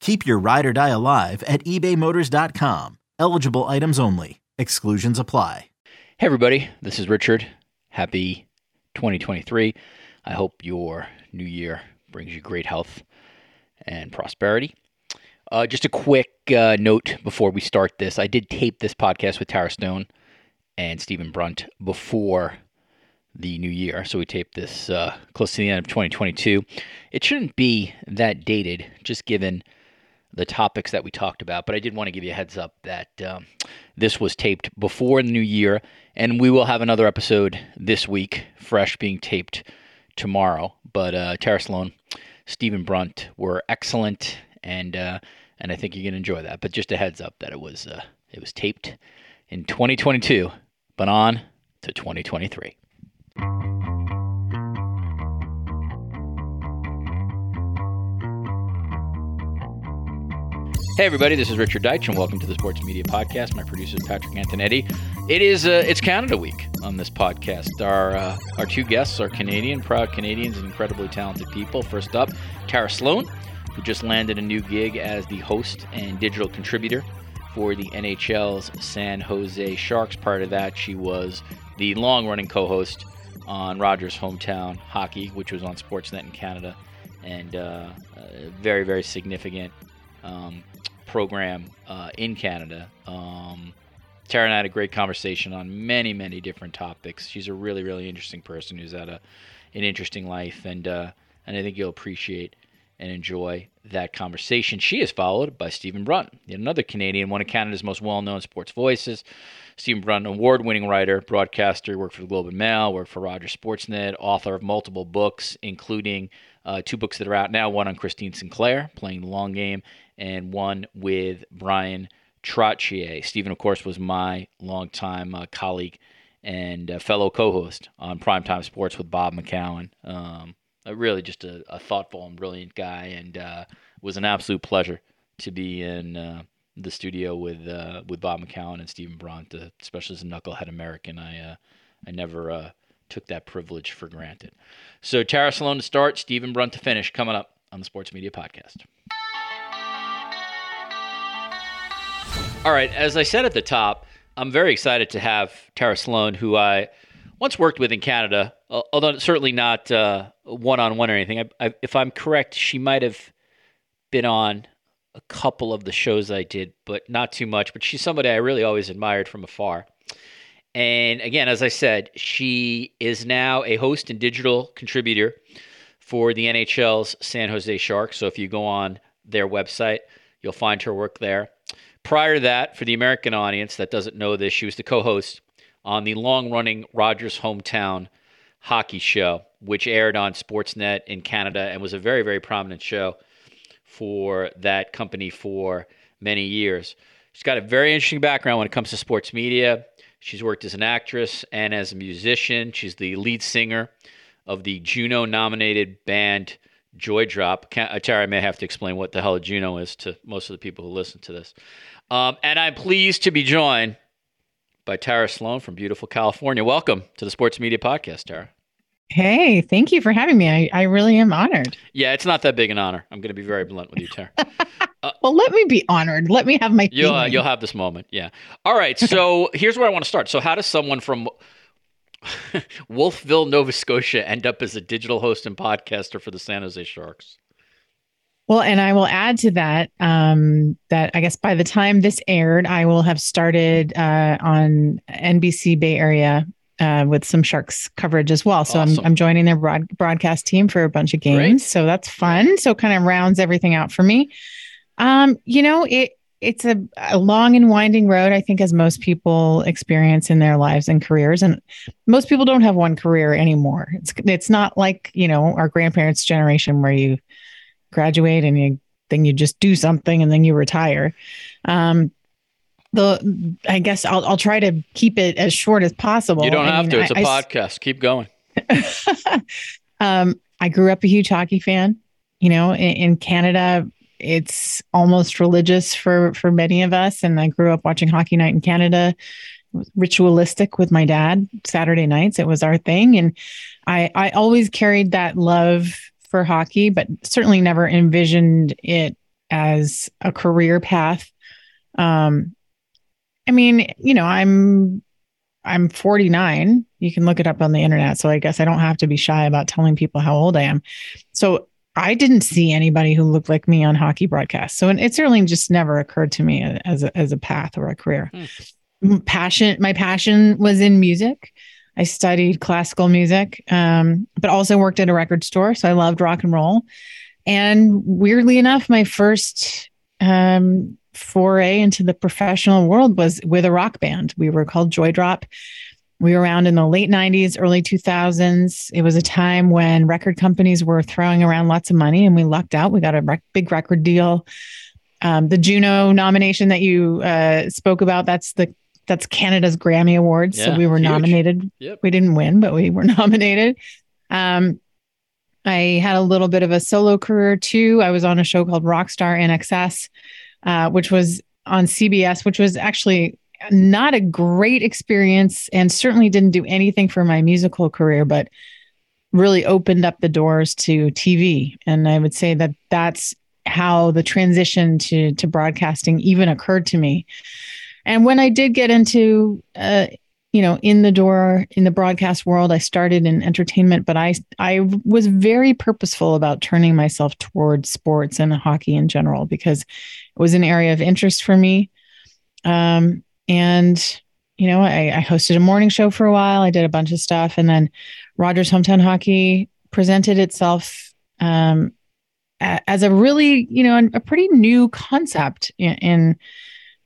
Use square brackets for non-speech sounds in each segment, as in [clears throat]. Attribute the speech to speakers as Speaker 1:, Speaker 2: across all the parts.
Speaker 1: Keep your ride or die alive at ebaymotors.com. Eligible items only. Exclusions apply.
Speaker 2: Hey, everybody, this is Richard. Happy 2023. I hope your new year brings you great health and prosperity. Uh, just a quick uh, note before we start this I did tape this podcast with Tara Slone and Stephen Brunt before the new year. So we taped this uh, close to the end of 2022. It shouldn't be that dated, just given the topics that we talked about. But I did want to give you a heads up that um, this was taped before the new year, and we will have another episode this week, fresh being taped tomorrow. But uh, Tara Slone, Stephen Brunt were excellent, and uh, and I think you're gonna enjoy that. But just a heads up that it was uh, it was taped in 2022, but on to 2023. Hey everybody, this is Richard Deitsch, and welcome to the Sports Media Podcast. My producer is Patrick Antonetti. It is uh, it's Canada Week on this podcast. Our uh, our two guests are Canadian, proud Canadians, and incredibly talented people. First up, Tara Slone, who just landed a new gig as the host and digital contributor for the NHL's San Jose Sharks. Part of that, she was the long-running co-host on Rogers' hometown hockey, which was on Sportsnet in Canada, and uh, very very significant um, program uh, in Canada. Um, Tara and I had a great conversation on many, many different topics. She's a really, really interesting person who's had a an interesting life, and uh, and I think you'll appreciate and enjoy that conversation. She is followed by Stephen Brunt, yet another Canadian, one of Canada's most well-known sports voices. Stephen Brunt, award-winning writer, broadcaster, worked for the Globe and Mail, worked for Rogers Sportsnet, author of multiple books, including uh, two books that are out now. One on Christine Sinclair, playing the long game, and one with Bryan Trottier. Stephen, of course, was my longtime uh, colleague and uh, fellow co-host on Primetime Sports with Bob McCown. Um, really just a, a, thoughtful and brilliant guy, and uh, was an absolute pleasure to be in uh, the studio with uh, with Bob McCown and Stephen uh, especially as a knucklehead American. I I never took that privilege for granted. So Tara Slone to start, Stephen Brunt to finish, coming up on the Sports Media Podcast. All right, as I said at the top, I'm very excited to have Tara Slone, who I once worked with in Canada, although certainly not one on one or anything. I, I, if I'm correct, she might have been on a couple of the shows I did, but not too much. But she's somebody I really always admired from afar. And again, as I said, she is now a host and digital contributor for the NHL's San Jose Sharks. So if you go on their website, you'll find her work there. Prior to that, for the American audience that doesn't know this, she was the co host on the long running Rogers Hometown Hockey Show, which aired on Sportsnet in Canada and was a very, very prominent show for that company for many years. She's got a very interesting background when it comes to sports media. She's worked as an actress and as a musician. She's the lead singer of the Juno nominated band Joy Drop. Tara, I may have to explain what the hell a Juno is to most of the people who listen to this. Um, and I'm pleased to be joined by Tara Slone from beautiful California. Welcome to the Sports Media Podcast, Tara.
Speaker 3: Hey, thank you for having me. I, I really am honored.
Speaker 2: Yeah, it's not that big an honor. I'm going to be very blunt with you, Tara. [laughs]
Speaker 3: Uh, well, let me be honored. Let me have my.
Speaker 2: You'll uh, you'll have this moment. Yeah. All right. So here's where I want to start. So how does someone from [laughs] Wolfville, Nova Scotia, end up as a digital host and podcaster for the San Jose Sharks?
Speaker 3: Well, and I will add to that um, that I guess by the time this aired, I will have started uh, on NBC Bay Area uh, with some Sharks coverage as well. So awesome. I'm, I'm joining their broad, broadcast team for a bunch of games. Great. So that's fun. So kind of rounds everything out for me. Um, you know, it it's a, a, long and winding road, I think, as most people experience in their lives and careers. And most people don't have one career anymore. It's it's not like, you know, our grandparents' generation where you graduate and you then you just do something and then you retire. Um, the I guess I'll I'll try to keep it as short as possible.
Speaker 2: You don't I have mean, to. It's I, a I, podcast. Keep going. [laughs]
Speaker 3: um, I grew up a huge hockey fan. You know, in, in, Canada, it's almost religious for for many of us. And I grew up watching Hockey Night in Canada. ritualistic with my dad. Saturday nights, it was our thing, and I I always carried that love for hockey, but certainly never envisioned it as a career path. Um, I mean, you know, I'm I'm 49. You can look it up on the internet. So I guess I don't have to be shy about telling people how old I am. So I didn't see anybody who looked like me on hockey broadcasts. So it certainly just never occurred to me as a, as a path or a career. Hmm. Passion, my passion was in music. I studied classical music, um, but also worked at a record store. So I loved rock and roll. And weirdly enough, my first um, foray into the professional world was with a rock band. We were called Joy Drop. We were around in the late 90s, early 2000s. It was a time when record companies were throwing around lots of money and we lucked out. We got a rec- big record deal. Um, the Juno nomination that you uh, spoke about, that's the that's Canada's Grammy Awards. Yeah, so we were huge. nominated. Yep. We didn't win, but we were [laughs] nominated. Um, I had a little bit of a solo career too. I was on a show called Rockstar INXS, uh, which was on CBS, which was actually not a great experience and certainly didn't do anything for my musical career, but really opened up the doors to TV. And I would say that that's how the transition to to broadcasting even occurred to me. And when I did get into uh, you know in the door in the broadcast world i started in entertainment but i i was very purposeful about turning myself towards sports and hockey in general because was an area of interest for me. Um, and you know I, I hosted a morning show for a while. I did a bunch of stuff. And then rogers hometown hockey presented itself um, as a really you know a pretty new concept in, in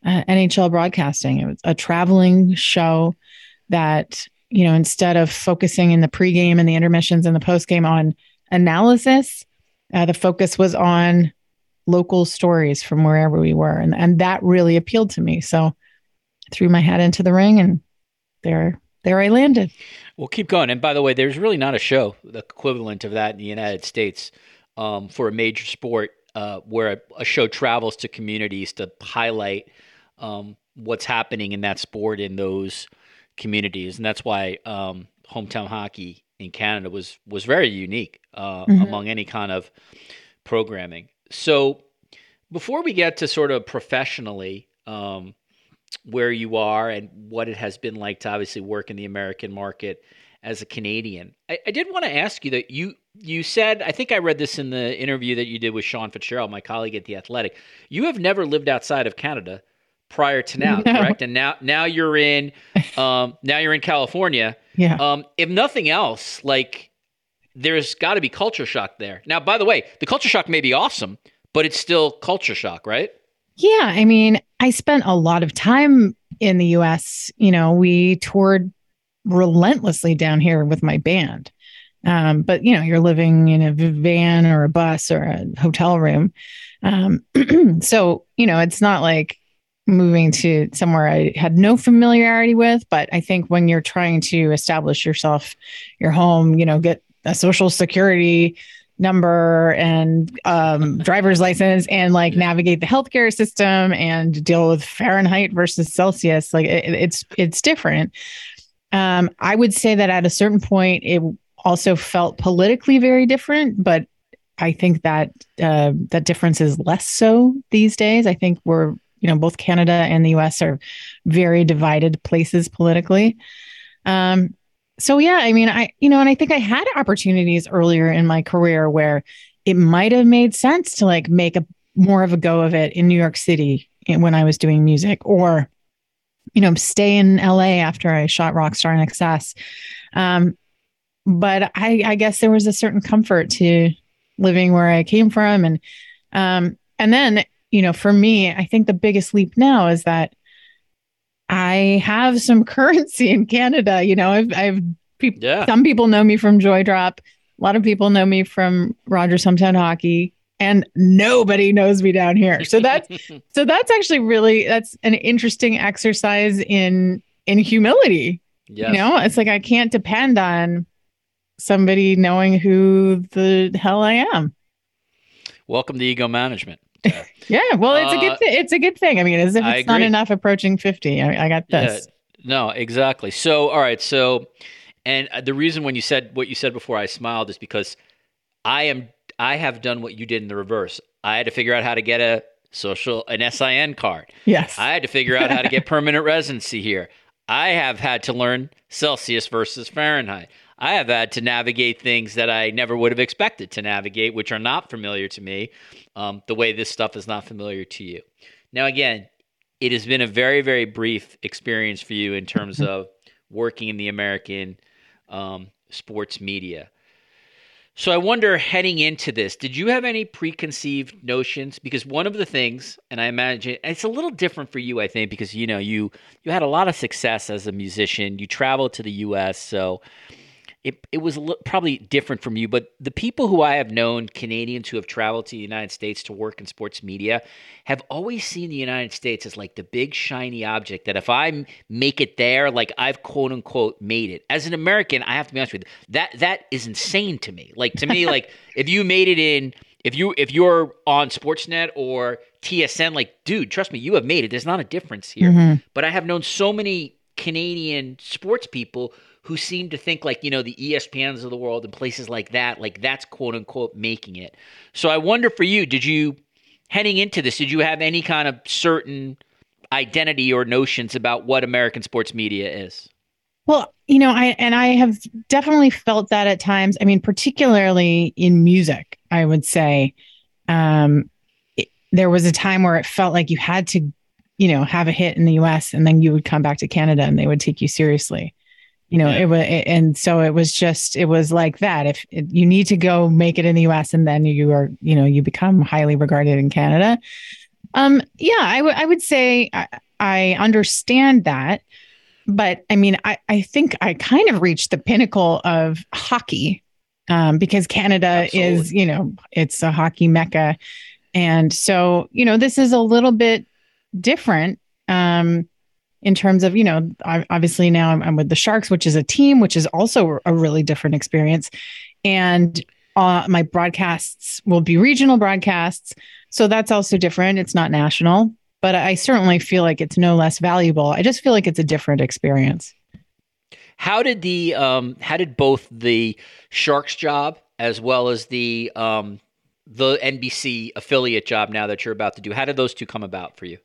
Speaker 3: uh, NHL broadcasting. It was a traveling show that, you know, instead of focusing in the pregame and the intermissions and the postgame on analysis, uh, the focus was on local stories from wherever we were. And, and that really appealed to me. So I threw my hat into the ring and there, there I landed.
Speaker 2: We'll keep going. And by the way, there's really not a show, the equivalent of that in the United States um, for a major sport uh, where a, a, show travels to communities to highlight um, what's happening in that sport in those communities, and that's why um, hometown hockey in Canada was was very unique uh, mm-hmm. among any kind of programming. So before we get to sort of professionally um, where you are and what it has been like to obviously work in the American market as a Canadian, I, I did want to ask you that you you said I think I read this in the interview that you did with Sean Fitzgerald, my colleague at the Athletic. You have never lived outside of Canada prior to now, [laughs] no. correct? And now now you're in um, now you're in California. [laughs]
Speaker 3: Yeah.
Speaker 2: Um, if nothing else, like there's got to be culture shock there. Now, by the way, the culture shock may be awesome, but it's still culture shock, right?
Speaker 3: Yeah, I mean, I spent a lot of time in the US. You know, we toured relentlessly down here with my band. Um, but you know, you're living in a van or a bus or a hotel room. Um, [clears throat] so, you know, it's not like moving to somewhere I had no familiarity with. But I think when you're trying to establish yourself, your home, you know, get a social security, number and um, [laughs] driver's license and like navigate the healthcare system and deal with Fahrenheit versus Celsius. Like it, it's it's different. Um, I would say that at a certain point, it also felt politically very different, but I think that uh, that difference is less so these days. I think we're you know both Canada and the U.S. are very divided places politically. Um, so yeah, I mean, I you know, and I think I had opportunities earlier in my career where it might have made sense to like make a more of a go of it in New York City when I was doing music, or you know, stay in LA after I shot Rockstar INXS. Um, but I, I guess there was a certain comfort to living where I came from, and um, and then you know, for me, I think the biggest leap now is that I have some [laughs] currency in Canada. You know, I've, I've people, yeah. some people know me from Joy Drop. A lot of people know me from Rogers Hometown Hockey and nobody knows me down here. So that's, [laughs] so that's actually really, that's an interesting exercise in, in humility. Yes. You know, it's like, I can't depend on somebody knowing who the hell I am.
Speaker 2: Welcome to ego management. [laughs]
Speaker 3: yeah, well, it's uh, a good uh, th- it's a good thing. I mean, as if it's not enough approaching fifty. I, I got this.
Speaker 2: Yeah, no, exactly. So, all right. So, and uh, the reason when you said what you said before, I smiled is because I am I have done what you did in the reverse. I had to figure out how to get a social an SIN card.
Speaker 3: Yes.
Speaker 2: I had to figure out how to get permanent residency here. I have had to learn Celsius versus Fahrenheit. I have had to navigate things that I never would have expected to navigate, which are not familiar to me, um, the way this stuff is not familiar to you. Now, again, it has been a very, very brief experience for you in terms mm-hmm. of working in the American um, sports media. So I wonder, heading into this, did you have any preconceived notions? Because one of the things, and I imagine it's a little different for you, I think, because you know you you had a lot of success as a musician. You traveled to the U.S., so it, it was probably different from you, but the people who I have known, Canadians who have traveled to the United States to work in sports media, have always seen the United States as like the big shiny object that if I make it there, like I've quote unquote made it. As an American, I have to be honest with you, that that is insane to me. Like to me, [laughs] like if you made it in, if you if you're on Sportsnet or TSN, like dude, trust me, you have made it. There's not a difference here. Mm-hmm. But I have known so many Canadian sports people who seem to think like, you know, the ESPNs of the world and places like that, like that's quote unquote making it. So I wonder for you, did you, heading into this, did you have any kind of certain identity or notions about what American sports media is?
Speaker 3: Well, you know, I and I have definitely felt that at times. I mean, particularly in music, I would say um, it, there was a time where it felt like you had to, you know, have a hit in the U.S. and then you would come back to Canada and they would take you seriously you know yeah. it was and so it was just it was like that. If it, you need to go make it in the us and then you are you know you become highly regarded in canada. Um yeah I, w- I would say I, I understand that. But i mean I, I think i kind of reached the pinnacle of hockey um, because canada Absolutely. is you know it's a hockey mecca. And so you know this is a little bit different. Um in terms of you know obviously now I'm, with the sharks which is a team which is also a really different experience. And uh, my broadcasts will be regional broadcasts. So that's also different. It's not national but i certainly feel like it's no less valuable. I just feel like it's a different experience.
Speaker 2: How did the um, how did both the sharks job as well as the um, the nbc affiliate job now that you're about to do how did those two come about for you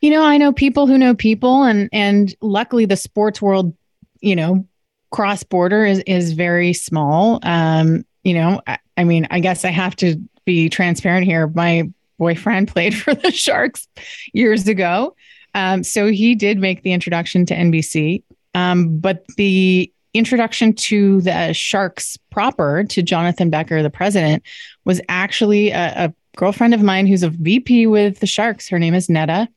Speaker 3: you know, I know people who know people, and and luckily the sports world, you know, cross border is is very small. Um, you know, I, I mean, I guess I have to be transparent here. My boyfriend [laughs] played for the Sharks years ago, um, so he did make the introduction to NBC. Um, but the introduction to the Sharks proper, to Jonathan Becker, the president, was actually a, a girlfriend of mine who's a VP with the Sharks. Her name is Netta.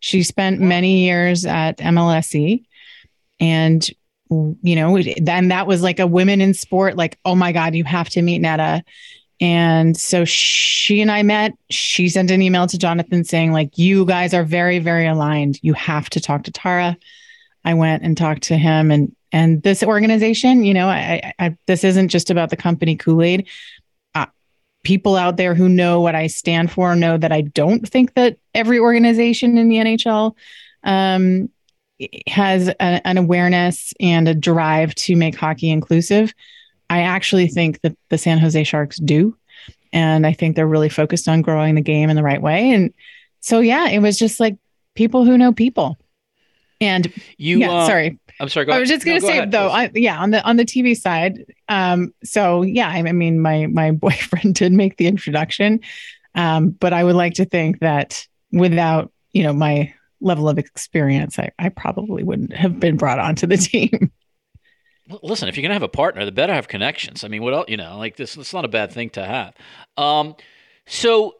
Speaker 3: She spent many years at MLSE and you know, then that was like a women in sport, like, oh my God, you have to meet Netta. And so she and I met. She sent an email to Jonathan saying, like, you guys are very, very aligned. You have to talk to Tara. I went and talked to him and and this organization, you know, I, I this isn't just about the company Kool-Aid. People out there who know what I stand for know that I don't think that every organization in the NHL um, has a, an awareness and a drive to make hockey inclusive. I actually think that the San Jose Sharks do. And I think they're really focused on growing the game in the right way. And so, yeah, it was just like people who know people. And
Speaker 2: you,
Speaker 3: yeah,
Speaker 2: uh,
Speaker 3: sorry.
Speaker 2: I'm sorry. Go
Speaker 3: I was just going to
Speaker 2: no,
Speaker 3: say
Speaker 2: ahead,
Speaker 3: though, I, yeah, on the on the TV side. Um, so yeah, I, I mean, my my [laughs] boyfriend did make the introduction, um, but I would like to think that without you know my level of experience, I, I probably wouldn't have been brought onto the [laughs] team.
Speaker 2: Listen, if you're gonna have a partner, the better have connections. I mean, what else? You know, like this. It's not a bad thing to have. Um, so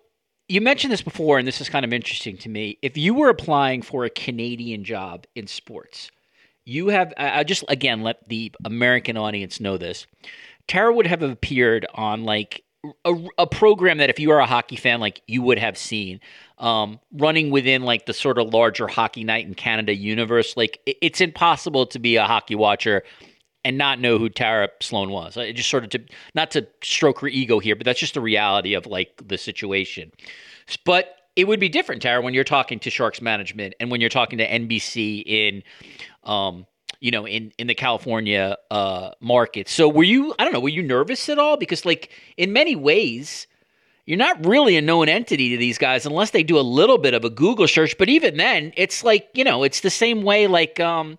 Speaker 2: you mentioned this before, and this is kind of interesting to me. If you were applying for a Canadian job in sports, you have. I just again let the American audience know this. Tara would have appeared on like a, a, program that if you are a hockey fan, like you would have seen, um, running within like the sort of larger hockey night in Canada universe. Like it, it's impossible to be a hockey watcher and not know who Tara Slone was. It just sort of to not to stroke her ego here, but that's just the reality of like the situation. But it would be different, Tara, when you're talking to Sharks management and when you're talking to NBC in, um, you know, in in the California uh, market. So were you? I don't know. Were you nervous at all? Because like in many ways. You're not really a known entity to these guys unless they do a little bit of a Google search. But even then, it's like you know, it's the same way. Like um,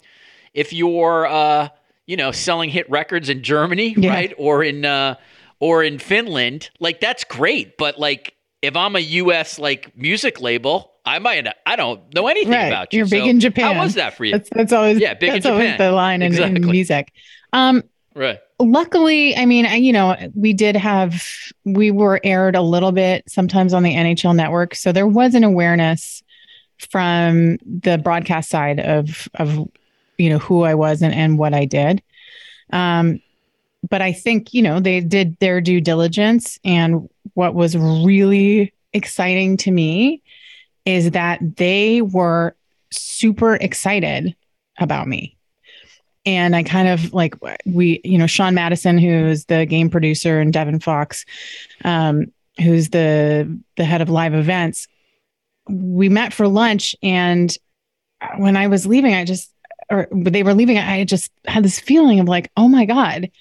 Speaker 2: if you're uh, you know, selling hit records in Germany, yeah. right? Or in uh or in Finland. Like that's great, but like if I'm a US like music label, I might I don't know anything
Speaker 3: right.
Speaker 2: about you.
Speaker 3: You're big
Speaker 2: so
Speaker 3: in Japan.
Speaker 2: How was that for you?
Speaker 3: That's, that's always
Speaker 2: yeah, big
Speaker 3: that's
Speaker 2: in
Speaker 3: always
Speaker 2: Japan.
Speaker 3: the line in,
Speaker 2: exactly.
Speaker 3: in music. Um
Speaker 2: Right.
Speaker 3: Luckily, I mean, I, you know, we did have we were aired a little bit sometimes on the NHL network, so there was an awareness from the broadcast side of of you know who I was and, and what I did. Um, but I think you know they did their due diligence, and what was really exciting to me is that they were super excited about me. And I kind of like we, you know, Sean Madison, who's the game producer, and Devin Fox, um, who's the the head of live events. We met for lunch, and when I was leaving, I just or they were leaving, I just had this feeling of like, oh my God,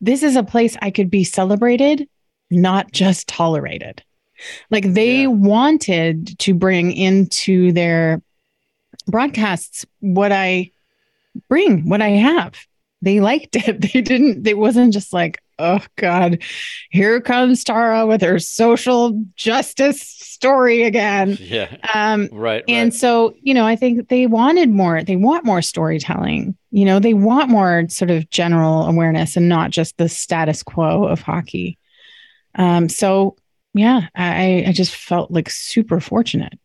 Speaker 3: this is a place I could be celebrated, not just tolerated. Like they yeah. wanted to bring into their broadcasts what I bring, what I have. They liked it. [laughs] They didn't, it wasn't just like, oh God, here comes Tara with her social justice story again. [laughs]
Speaker 2: Yeah.
Speaker 3: Um,
Speaker 2: right.
Speaker 3: And
Speaker 2: right.
Speaker 3: so, you know, I think they wanted more, they want more storytelling. You know, they want more sort of general awareness and not just the status quo of hockey. Um, so yeah, I, I just felt like super fortunate.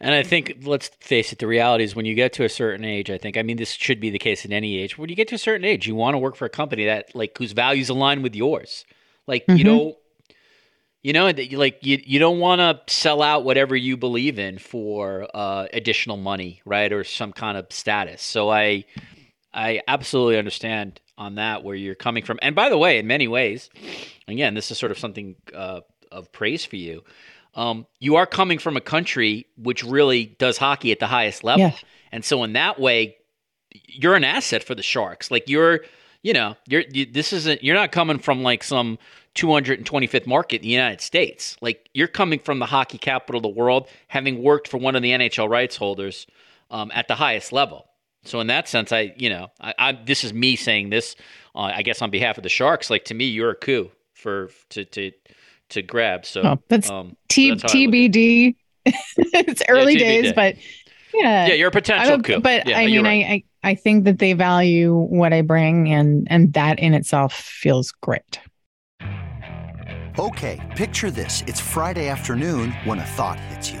Speaker 2: And I think, let's face it, the reality is when you get to a certain age, I think, I mean, this should be the case at any age. When you get to a certain age, you want to work for a company that, like, whose values align with yours. Like, mm-hmm. you know, you know, like you, you don't want to sell out whatever you believe in for uh, additional money, right, or some kind of status. So I, I absolutely understand on that where you're coming from. And by the way, in many ways, again, this is sort of something uh, of praise for you um, you are coming from a country which really does hockey at the highest level. Yeah. And so in that way, you're an asset for the Sharks. Like you're, you know, you're you, this isn't you're not coming from like some 225th market in the United States. Like you're coming from the hockey capital of the world, having worked for one of the NHL rights holders um, at the highest level. So in that sense, I, you know, I, I this is me saying this, uh, I guess on behalf of the Sharks. Like to me, you're a coup for to to to grab. So
Speaker 3: oh, that's um, T- so that's TBD. [laughs] it's early yeah, days, but yeah,
Speaker 2: yeah, you're a potential coup.
Speaker 3: But
Speaker 2: yeah,
Speaker 3: I mean, right. I, I I think that they value what I bring, and and that in itself feels great.
Speaker 4: Okay, picture this: it's Friday afternoon when a thought hits you.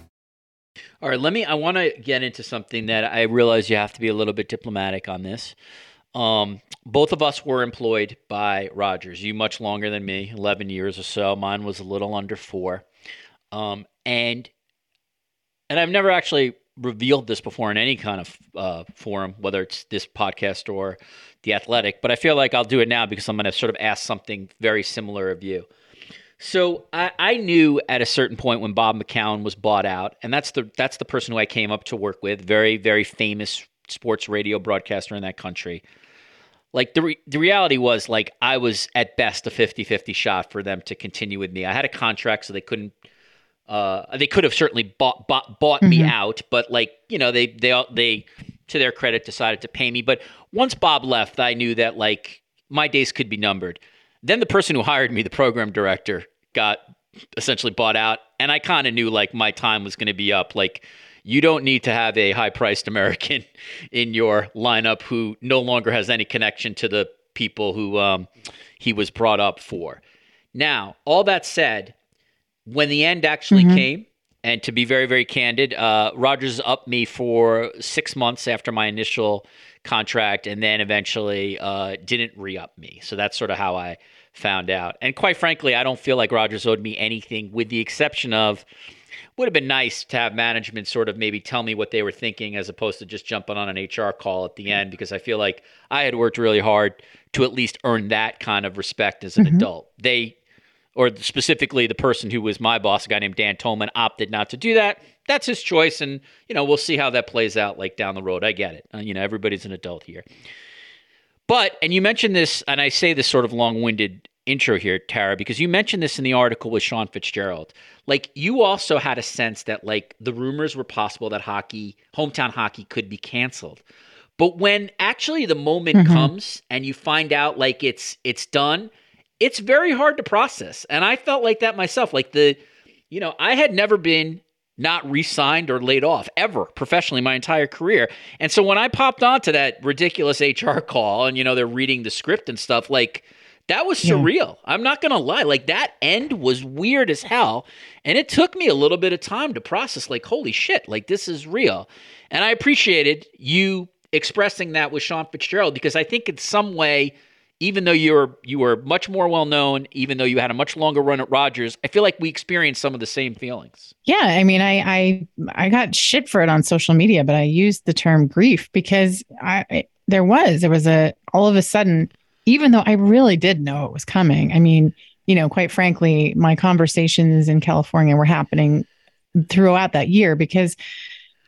Speaker 2: All right, let me. I want to get into something that I realize you have to be a little bit diplomatic on this. Um, both of us were employed by Rogers. You much longer than me, eleven years or so. Mine was a little under four, um, and and I've never actually revealed this before in any kind of uh, forum, whether it's this podcast or the Athletic. But I feel like I'll do it now because I'm going to sort of ask something very similar of you. So I, I, knew at a certain point when Bob McCown was bought out, and that's the that's the person who I came up to work with, very very famous sports radio broadcaster in that country. Like the re- the reality was like I was at best a 50-50 shot for them to continue with me. I had a contract so they couldn't uh, they could have certainly bought bought, bought mm-hmm. me out, but like you know they they they to their credit decided to pay me. But once Bob left, I knew that like my days could be numbered. Then the person who hired me, the program director, got essentially bought out, and I kind of knew like my time was going to be up. Like you don't need to have a high priced American [laughs] in your lineup who no longer has any connection to the people who um, he was brought up for. Now, all that said, when the end actually mm-hmm. came, and to be very, very candid, uh, Rogers upped me for six months after my initial contract, and then eventually uh, didn't re up me. So that's sort of how I found out. And quite frankly, I don't feel like Rogers owed me anything, with the exception of would have been nice to have management sort of maybe tell me what they were thinking as opposed to just jumping on an HR call at the end because I feel like I had worked really hard to at least earn that kind of respect as an mm-hmm. adult. They or specifically the person who was my boss, a guy named Dan Tolman, opted not to do that. That's his choice, and you know we'll see how that plays out like down the road. I get it. Uh, you know everybody's an adult here. But and you mentioned this, and I say this sort of long-winded intro here, Tara, because you mentioned this in the article with Sean Fitzgerald. Like you also had a sense that like the rumors were possible that hockey, hometown hockey, could be canceled. But when actually the moment mm-hmm. comes and you find out like it's it's done, it's very hard to process. And I felt like that myself. Like the, you know, I had never been not re-signed or laid off ever professionally my entire career. And so when I popped onto that ridiculous HR call and you know they're reading the script and stuff like that was surreal. Yeah. I'm not going to lie. Like that end was weird as hell and it took me a little bit of time to process like holy shit, like this is real. And I appreciated you expressing that with Sean Fitzgerald because I think in some way even though you're you were much more well known, even though you had a much longer run at Rogers, I feel like we experienced some of the same feelings.
Speaker 3: Yeah, I mean, I I I got shit for it on social media, but I used the term grief because I there was there was a all of a sudden, even though I really did know it was coming. I mean, you know, quite frankly, my conversations in California were happening throughout that year because,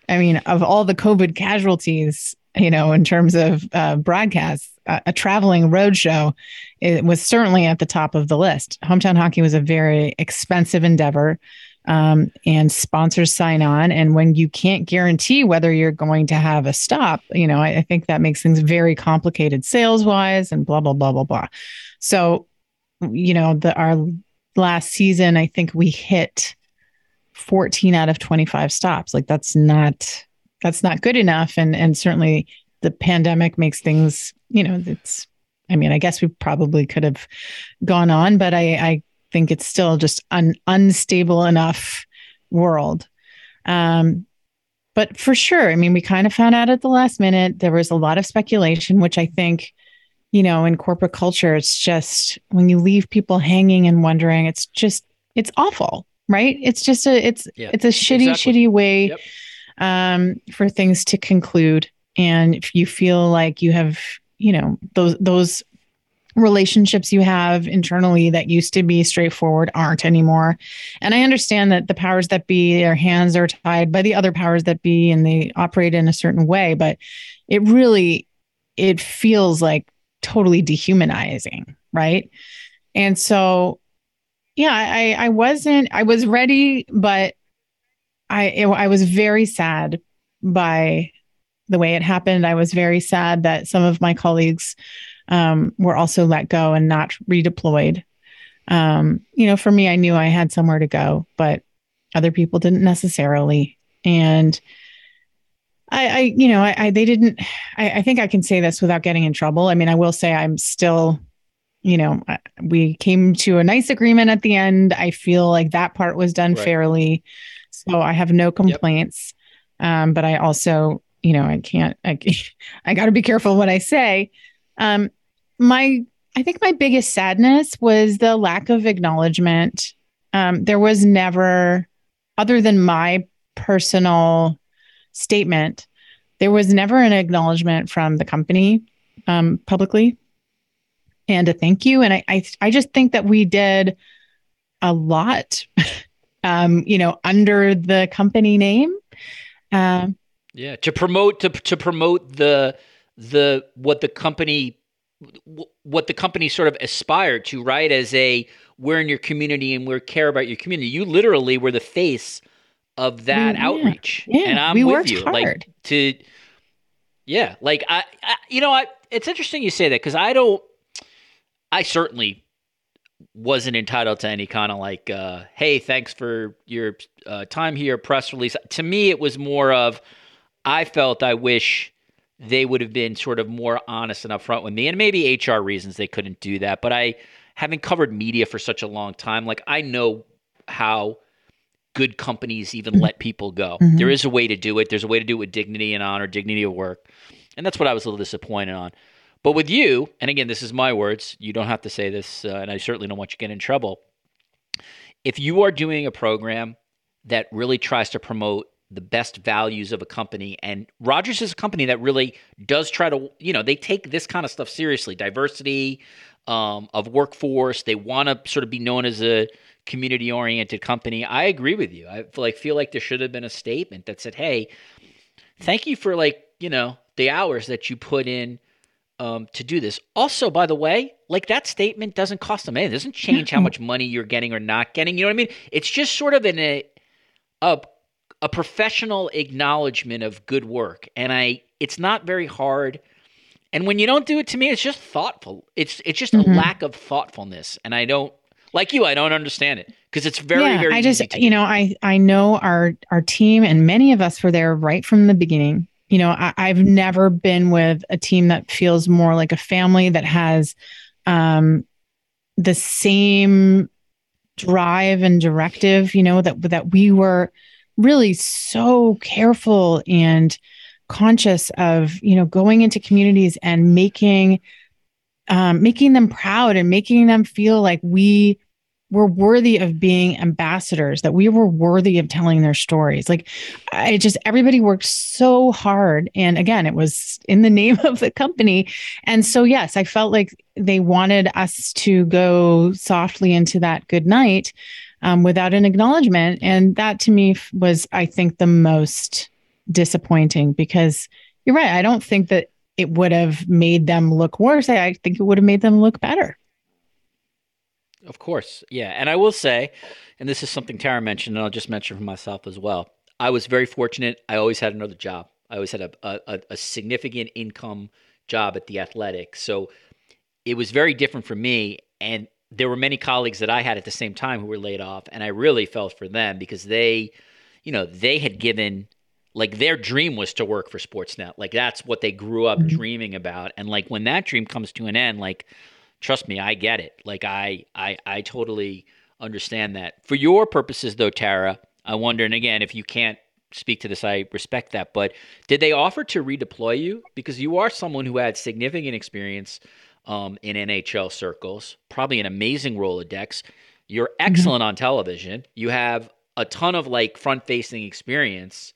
Speaker 3: I mean, of all the COVID casualties, you know, in terms of uh, broadcasts a, traveling road show it was certainly at the top of the list. Hometown hockey was a very expensive endeavor. Um, and sponsors sign on. And when you can't guarantee whether you're going to have a stop, you know, I, I think that makes things very complicated sales wise and blah, blah, blah, blah, blah. So, you know, the, our last season, I think we hit 14 out of 25 stops. Like that's not, that's not good enough. And, and certainly the pandemic makes things, you know, it's, I mean, I guess we probably could have gone on, but I, I think it's still just an unstable enough world. Um, but for sure, I mean, we kind of found out at the last minute. There was a lot of speculation, which I think, you know, in corporate culture, it's just when you leave people hanging and wondering, it's just, it's awful, right? It's just a, it's, yeah, it's a shitty, exactly. shitty way yep. Um, for things to conclude. And if you feel like you have you know those those relationships you have internally that used to be straightforward aren't anymore. And i understand that the powers that be their hands are tied by the other powers that be and they operate in a certain way but it really it feels like totally dehumanizing right? And so yeah i i wasn't i was ready but i it, i was very sad by the way it happened. I was very sad that some of my colleagues um, were also let go and not redeployed. Um, you know, for me, I knew I had somewhere to go, but other people didn't necessarily. And I, I you know, I, I they didn't. I, I think I can say this without getting in trouble. I mean, I will say I'm still you know, we came to a nice agreement at the end. I feel like that part was done right. fairly. So I have no complaints. Um, but I also, you know, I can't, I, [laughs] I got to be careful what I say. Um, my, I think my biggest sadness was the lack of acknowledgement. Um, there was never, other than my personal statement, there was never an acknowledgement from the company um, publicly and a thank you. And I, I, I just think that we did a lot, [laughs] um, you know, under the company name.
Speaker 2: Um, yeah, to promote to to promote the the what the company what the company sort of aspired to, right? As a we're in your community and we care about your community. You literally were the face of that yeah. outreach,
Speaker 3: yeah.
Speaker 2: and I'm with you.
Speaker 3: Hard.
Speaker 2: Like to, yeah, like I, I you know, I. It's interesting you say that because I don't. I certainly wasn't entitled to any kind of like, uh, hey, thanks for your uh, time here, press release. To me, it was more of, I felt I wish they would have been sort of more honest and upfront with me. And maybe HR reasons they couldn't do that. But I, having covered media for such a long time, like I know how good companies even let people go. Mm-hmm. There is a way to do it. There's a way to do it with dignity and honor, dignity of work. And that's what I was a little disappointed on. But with you, and again, this is my words, you don't have to say this, uh, and I certainly don't want you to get in trouble. If you are doing a program that really tries to promote the best values of a company, and Rogers is a company that really does try to, you know, they take this kind of stuff seriously diversity um, of workforce. They want to sort of be known as a community oriented company. I agree with you. I feel like, feel like there should have been a statement that said, hey, thank you for like, you know, the hours that you put in um, to do this. Also, by the way, like that statement doesn't cost them anything. It doesn't change how much money you're getting or not getting. You know what I mean? It's just sort of in a a a professional acknowledgement of good work, and I. It's not very hard. And when you don't do it to me, it's just thoughtful. It's it's just mm-hmm. a lack of thoughtfulness, and I don't like you. I don't understand it because it's very yeah, very.
Speaker 3: I just
Speaker 2: you
Speaker 3: know I I know our our team and many of us were there right from the beginning you know I, have never been with a team that feels more like a family that has um, the same drive and directive you know that that we were really so careful and conscious of you know going into communities and making um, making them proud and making them feel like we were worthy of being ambassadors, that we were worthy of telling their stories. Like I just everybody worked so hard. And again, it was in the [laughs] name of the company. And so yes, I felt like they wanted us to go softly into that good night um, without an acknowledgement. And that to me was, I think, the most disappointing because you're right. I don't think that it would have made them look worse. I think it would have made them look better.
Speaker 2: Of course. Yeah. And I will say, and this is something Tara mentioned, and I'll just mention for myself as well. I was very fortunate. I always had another job. I always had a, a, a significant income job at the athletic. So it was very different for me. And there were many colleagues that I had at the same time who were laid off. And I really felt for them because they, you know, they had given like their dream was to work for Sportsnet. Like that's what they grew up mm-hmm. dreaming about. And like when that dream comes to an end, like trust me, I get it. Like I I I totally understand that. For your purposes though, Tara, I wonder and again, if you can't speak to this, I respect that, but did they offer to redeploy you because you are someone who had significant experience um, in NHL circles, probably an amazing Rolodex. You're mm-hmm. excellent mm-hmm. on television. You have a ton of like front facing experience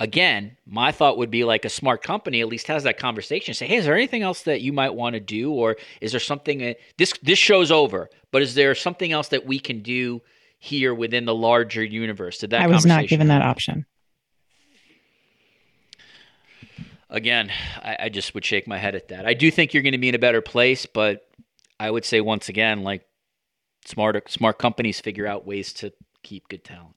Speaker 2: again, my thought would be like a smart company at least has that conversation. Say, hey, is there anything else that you might want to do, or is there something this this show's over, but is there something else that we can do here within the larger universe? Did that
Speaker 3: I was not given that option.
Speaker 2: Again, I, I just would shake my head at that. I do think you're going to be in a better place, but I would say once again, like smart smart companies figure out ways to keep good talent.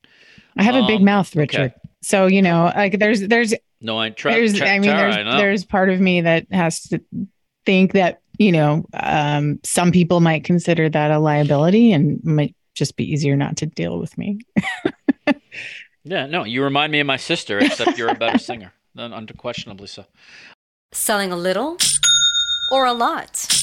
Speaker 3: I have um, a big um, mouth, Richard. Okay. So you know, like there's there's
Speaker 2: no, I try.
Speaker 3: There's, I mean, there's I there's part of me that has to think that you know um, some people might consider that a liability and might just be easier not to deal with me. [laughs]
Speaker 2: yeah, no, you remind me of my sister, except you're a better singer, [laughs] Then unquestionably so.
Speaker 5: Selling a little or a lot.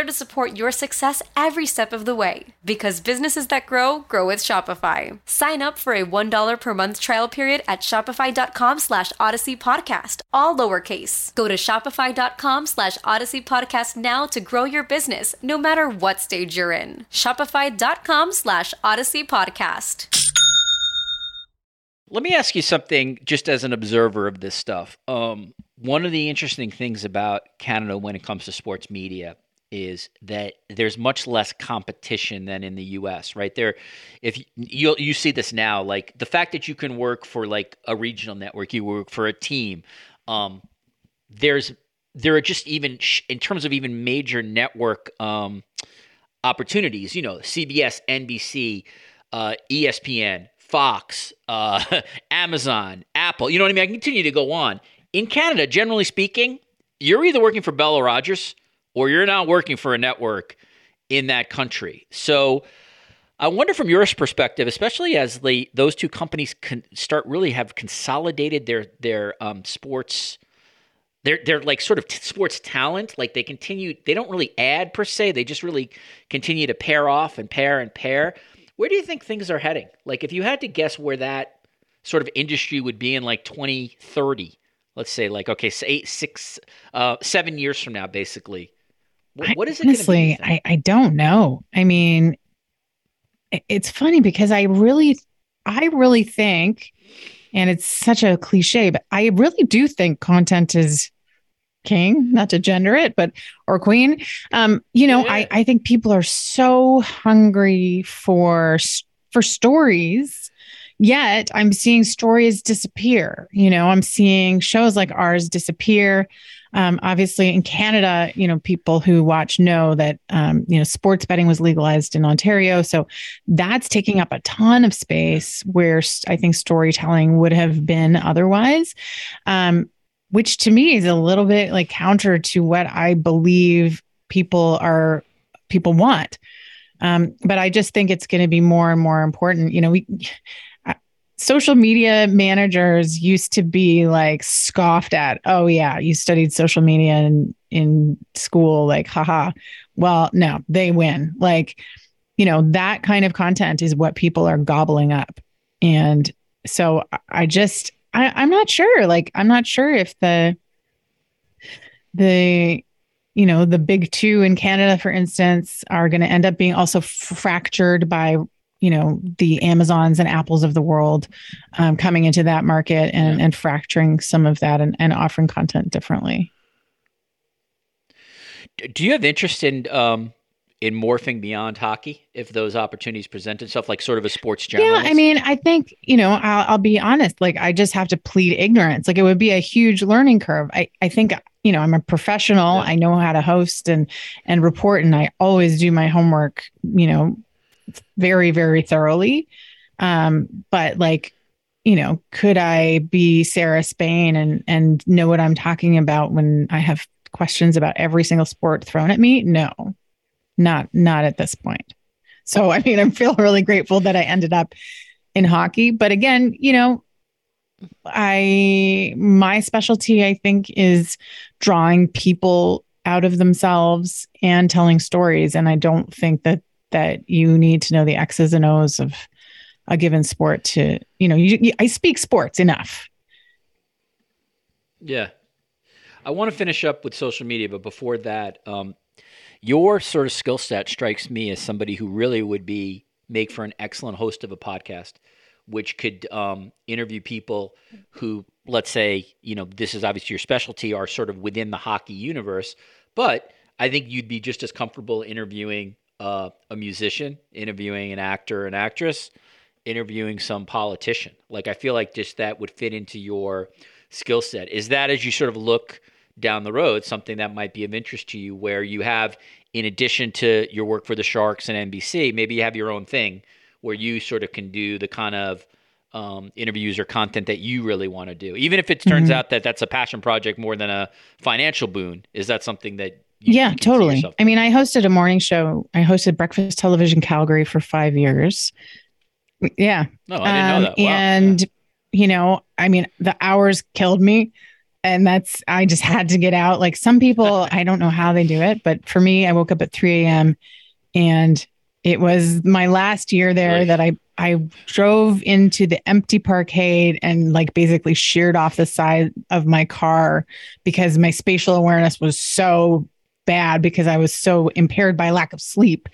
Speaker 5: to support your success every step of the way. Because businesses that grow, grow with Shopify. Sign up for a $1 per month trial period at shopify.com slash odyssey podcast, all lowercase. Go to shopify.com slash odyssey podcast now to grow your business, no matter what stage you're in. Shopify.com slash odyssey podcast.
Speaker 2: Let me ask you something just as an observer of this stuff. Um, one of the interesting things about Canada when it comes to sports media is that there's much less competition than in the US, right? There if you you see this now like the fact that you can work for like a regional network, you work for a team, um, there's there are just even in terms of even major network um, opportunities, you know, CBS, NBC, uh, ESPN, Fox, uh, [laughs] Amazon, Apple, you know what I mean? I continue to go on. In Canada, generally speaking, you're either working for Bell or Rogers or you're not working for a network in that country. So I wonder from your perspective, especially as the those two companies can start really have consolidated their their um, sports. They're, they're like sort of t- sports talent. Like they continue, they don't really add per se. They just really continue to pair off and pair and pair. Where do you think things are heading? Like if you had to guess where that sort of industry would be in like 2030, let's say like, okay, eight, six, uh, seven years from now, basically, what, what is it?
Speaker 3: Honestly, I, I don't know. I mean, it's funny because I really, I really think, and it's such a cliche, but I really do think content is king, not to gender it, but or queen. Um, you know, yeah. I, I think people are so hungry for for stories. Yet I'm seeing stories disappear. You know, I'm seeing shows like ours disappear. Um, obviously, in Canada, you know, people who watch know that um, you know sports betting was legalized in Ontario, so that's taking up a ton of space where I think storytelling would have been otherwise. Um, which to me is a little bit like counter to what I believe people are people want. Um, but I just think it's going to be more and more important. You know, we social media managers used to be like scoffed at. Oh yeah, you studied social media in in school, like haha. Well, no, they win. Like, you know, that kind of content is what people are gobbling up. And so I just I, I'm not sure. Like, I'm not sure if the the you know the big two in Canada, for instance, are going to end up being also fractured by you know the amazons and apples of the world um, coming into that market and, yeah. and fracturing some of that and, and offering content differently
Speaker 2: do you have interest in um, in morphing beyond hockey if those opportunities present itself like sort of a sports journalist?
Speaker 3: Yeah, I mean, I think, you know, I'll, I'll, be honest, like I just have to plead ignorance. Like it would be a huge learning curve. I, I think, you know, I'm a professional. I know how to host and and report and I always do my homework, you know, very, very thoroughly. Um, but like, you know, could I be Sarah Spain and and know what I'm talking about when I have questions about every single sport thrown at me? No, not not at this point. So I mean, I feel really grateful that I ended up in hockey. But again, you know, I my specialty I think is drawing people out of themselves and telling stories and I don't think that that you need to know the X's and O's of a given sport to, you know, you, you, I speak sports enough.
Speaker 2: Yeah. I want to finish up with social media, but before that, um, your sort of skill set strikes me as somebody who really would be make for an excellent host of a podcast, which could um, interview people who, let's say, you know, this is obviously your specialty, are sort of within the hockey universe, but I think you'd be just as comfortable interviewing uh, a musician, interviewing an actor, an actress, interviewing some politician. Like I feel like just that would fit into your skill set. Is that as you sort of look down the road something that might be of interest to you where you have in addition to your work for the Sharks and NBC, maybe you have your own thing where you sort of can do the kind of um, interviews or content that you really want to do, even if it turns mm-hmm. out that that's a passion project more than a financial boon. Is that something that?
Speaker 3: Yeah, totally. I mean, I hosted a morning show. I hosted Breakfast Television Calgary for five years. Yeah.
Speaker 2: No, I didn't um, know that. Wow.
Speaker 3: And
Speaker 2: yeah.
Speaker 3: you know, I mean, the hours killed me and that's I just [laughs] had to get out. Like some people, [laughs] I don't know how they do it, but for me, I woke up at 3 a.m. and it was my last year there right. that I I drove into the empty parkade and like basically sheared off the side of my car because my spatial awareness was so bad because I was so impaired by lack of sleep.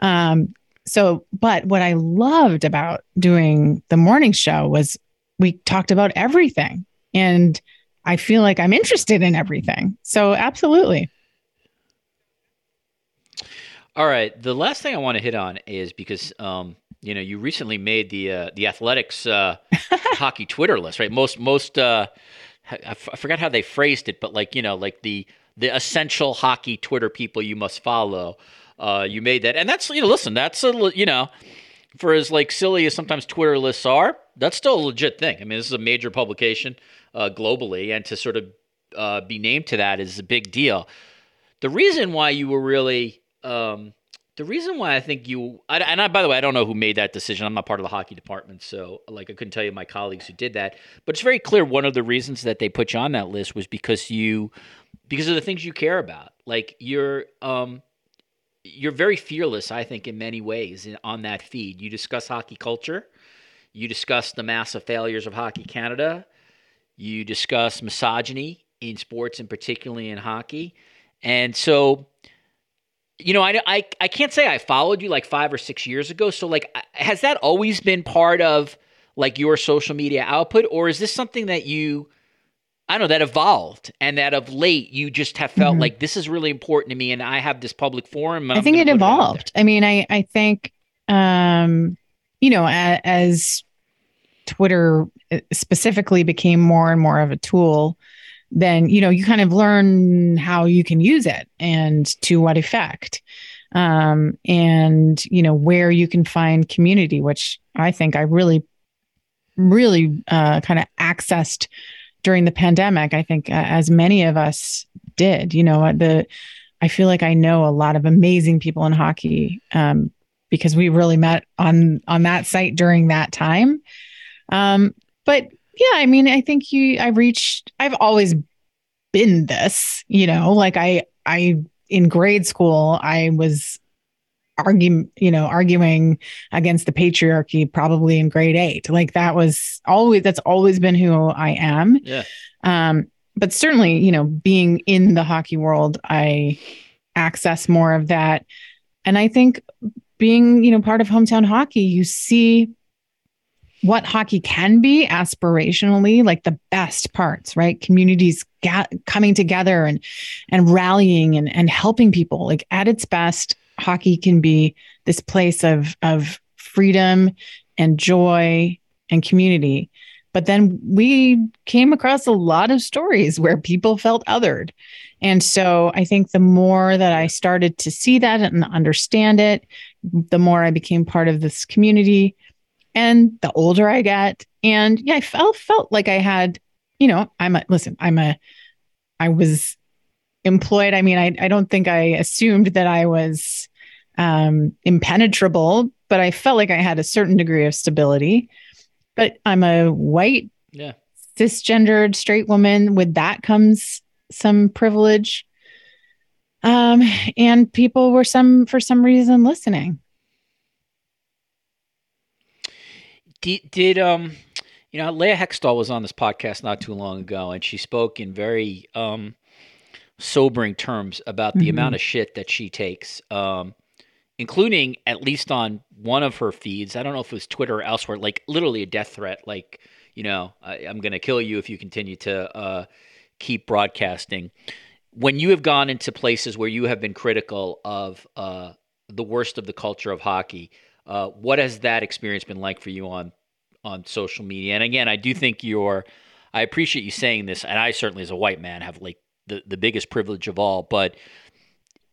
Speaker 3: Um, so, but what I loved about doing the morning show was we talked about everything and I feel like I'm interested in everything. So, absolutely.
Speaker 2: All right. The last thing I want to hit on is because um, you know you recently made the uh, the Athletic's uh, [laughs] hockey Twitter list, right? Most most uh, I, f- I forgot how they phrased it, but like you know, like the the essential hockey Twitter people you must follow. Uh, you made that, and that's you know, listen, that's a you know, for as like silly as sometimes Twitter lists are, that's still a legit thing. I mean, this is a major publication uh, globally, and to sort of uh, be named to that is a big deal. The reason why you were really, um, the reason why I think you, I, and I, by the way, I don't know who made that decision. I'm not part of the hockey department, so like I couldn't tell you my colleagues who did that. But it's very clear one of the reasons that they put you on that list was because you, because of the things you care about. Like you're, um, you're very fearless, I think, in many ways in, on that feed. You discuss hockey culture. You discuss the massive failures of Hockey Canada. You discuss misogyny in sports and particularly in hockey. And so, you know, I, I, I can't say I followed you like five or six years ago. So, like, has that always been part of like your social media output, or is this something that you, I don't know, that evolved and that of late you just have felt mm-hmm. like this is really important to me and I have this public forum?
Speaker 3: I think it evolved. It I mean, I, I think, um, you know, as, as Twitter specifically became more and more of a tool, then you know you kind of learn how you can use it and to what effect um, and you know where you can find community which i think i really really uh, kind of accessed during the pandemic i think uh, as many of us did you know the i feel like i know a lot of amazing people in hockey um, because we really met on on that site during that time. Um, but yeah, I mean, I think you, I reached, I've always been this, you know, like I, I, in grade school, I was arguing, you know, arguing against the patriarchy probably in grade eight. Like that was always, that's always been who I am.
Speaker 2: Yeah.
Speaker 3: Um, but certainly, you know, being in the hockey world, I access more of that. And I think being, you know, part of hometown hockey, you see what hockey can be aspirationally like the best parts right communities ga- coming together and and rallying and and helping people like at its best hockey can be this place of of freedom and joy and community. But then we came across a lot of stories where people felt othered. And so i think the more that i started to see that and understand it the more i became part of this community. And the older I get, and yeah, I felt felt like I had, you know, I'm a listen, I'm a I was employed. I mean, I I don't think I assumed that I was um impenetrable, but I felt like I had a certain degree of stability. But I'm a white,
Speaker 2: yeah,
Speaker 3: cisgendered straight woman. With that comes some privilege. Um, and people were some for some reason listening.
Speaker 2: Did, did um, you know, Leah Hextall was on this podcast not too long ago, and she spoke in very um, sobering terms about the mm-hmm. amount of shit that she takes, um, including at least on one of her feeds. I don't know if it was Twitter or elsewhere, like literally a death threat, like you know, I, am going to kill you if you continue to uh, keep broadcasting. When you have gone into places where you have been critical of uh, the worst of the culture of hockey, uh, what has that experience been like for you on on social media? And again, I do think you're. I appreciate you saying this, and I certainly, as a white man, have like the the biggest privilege of all. But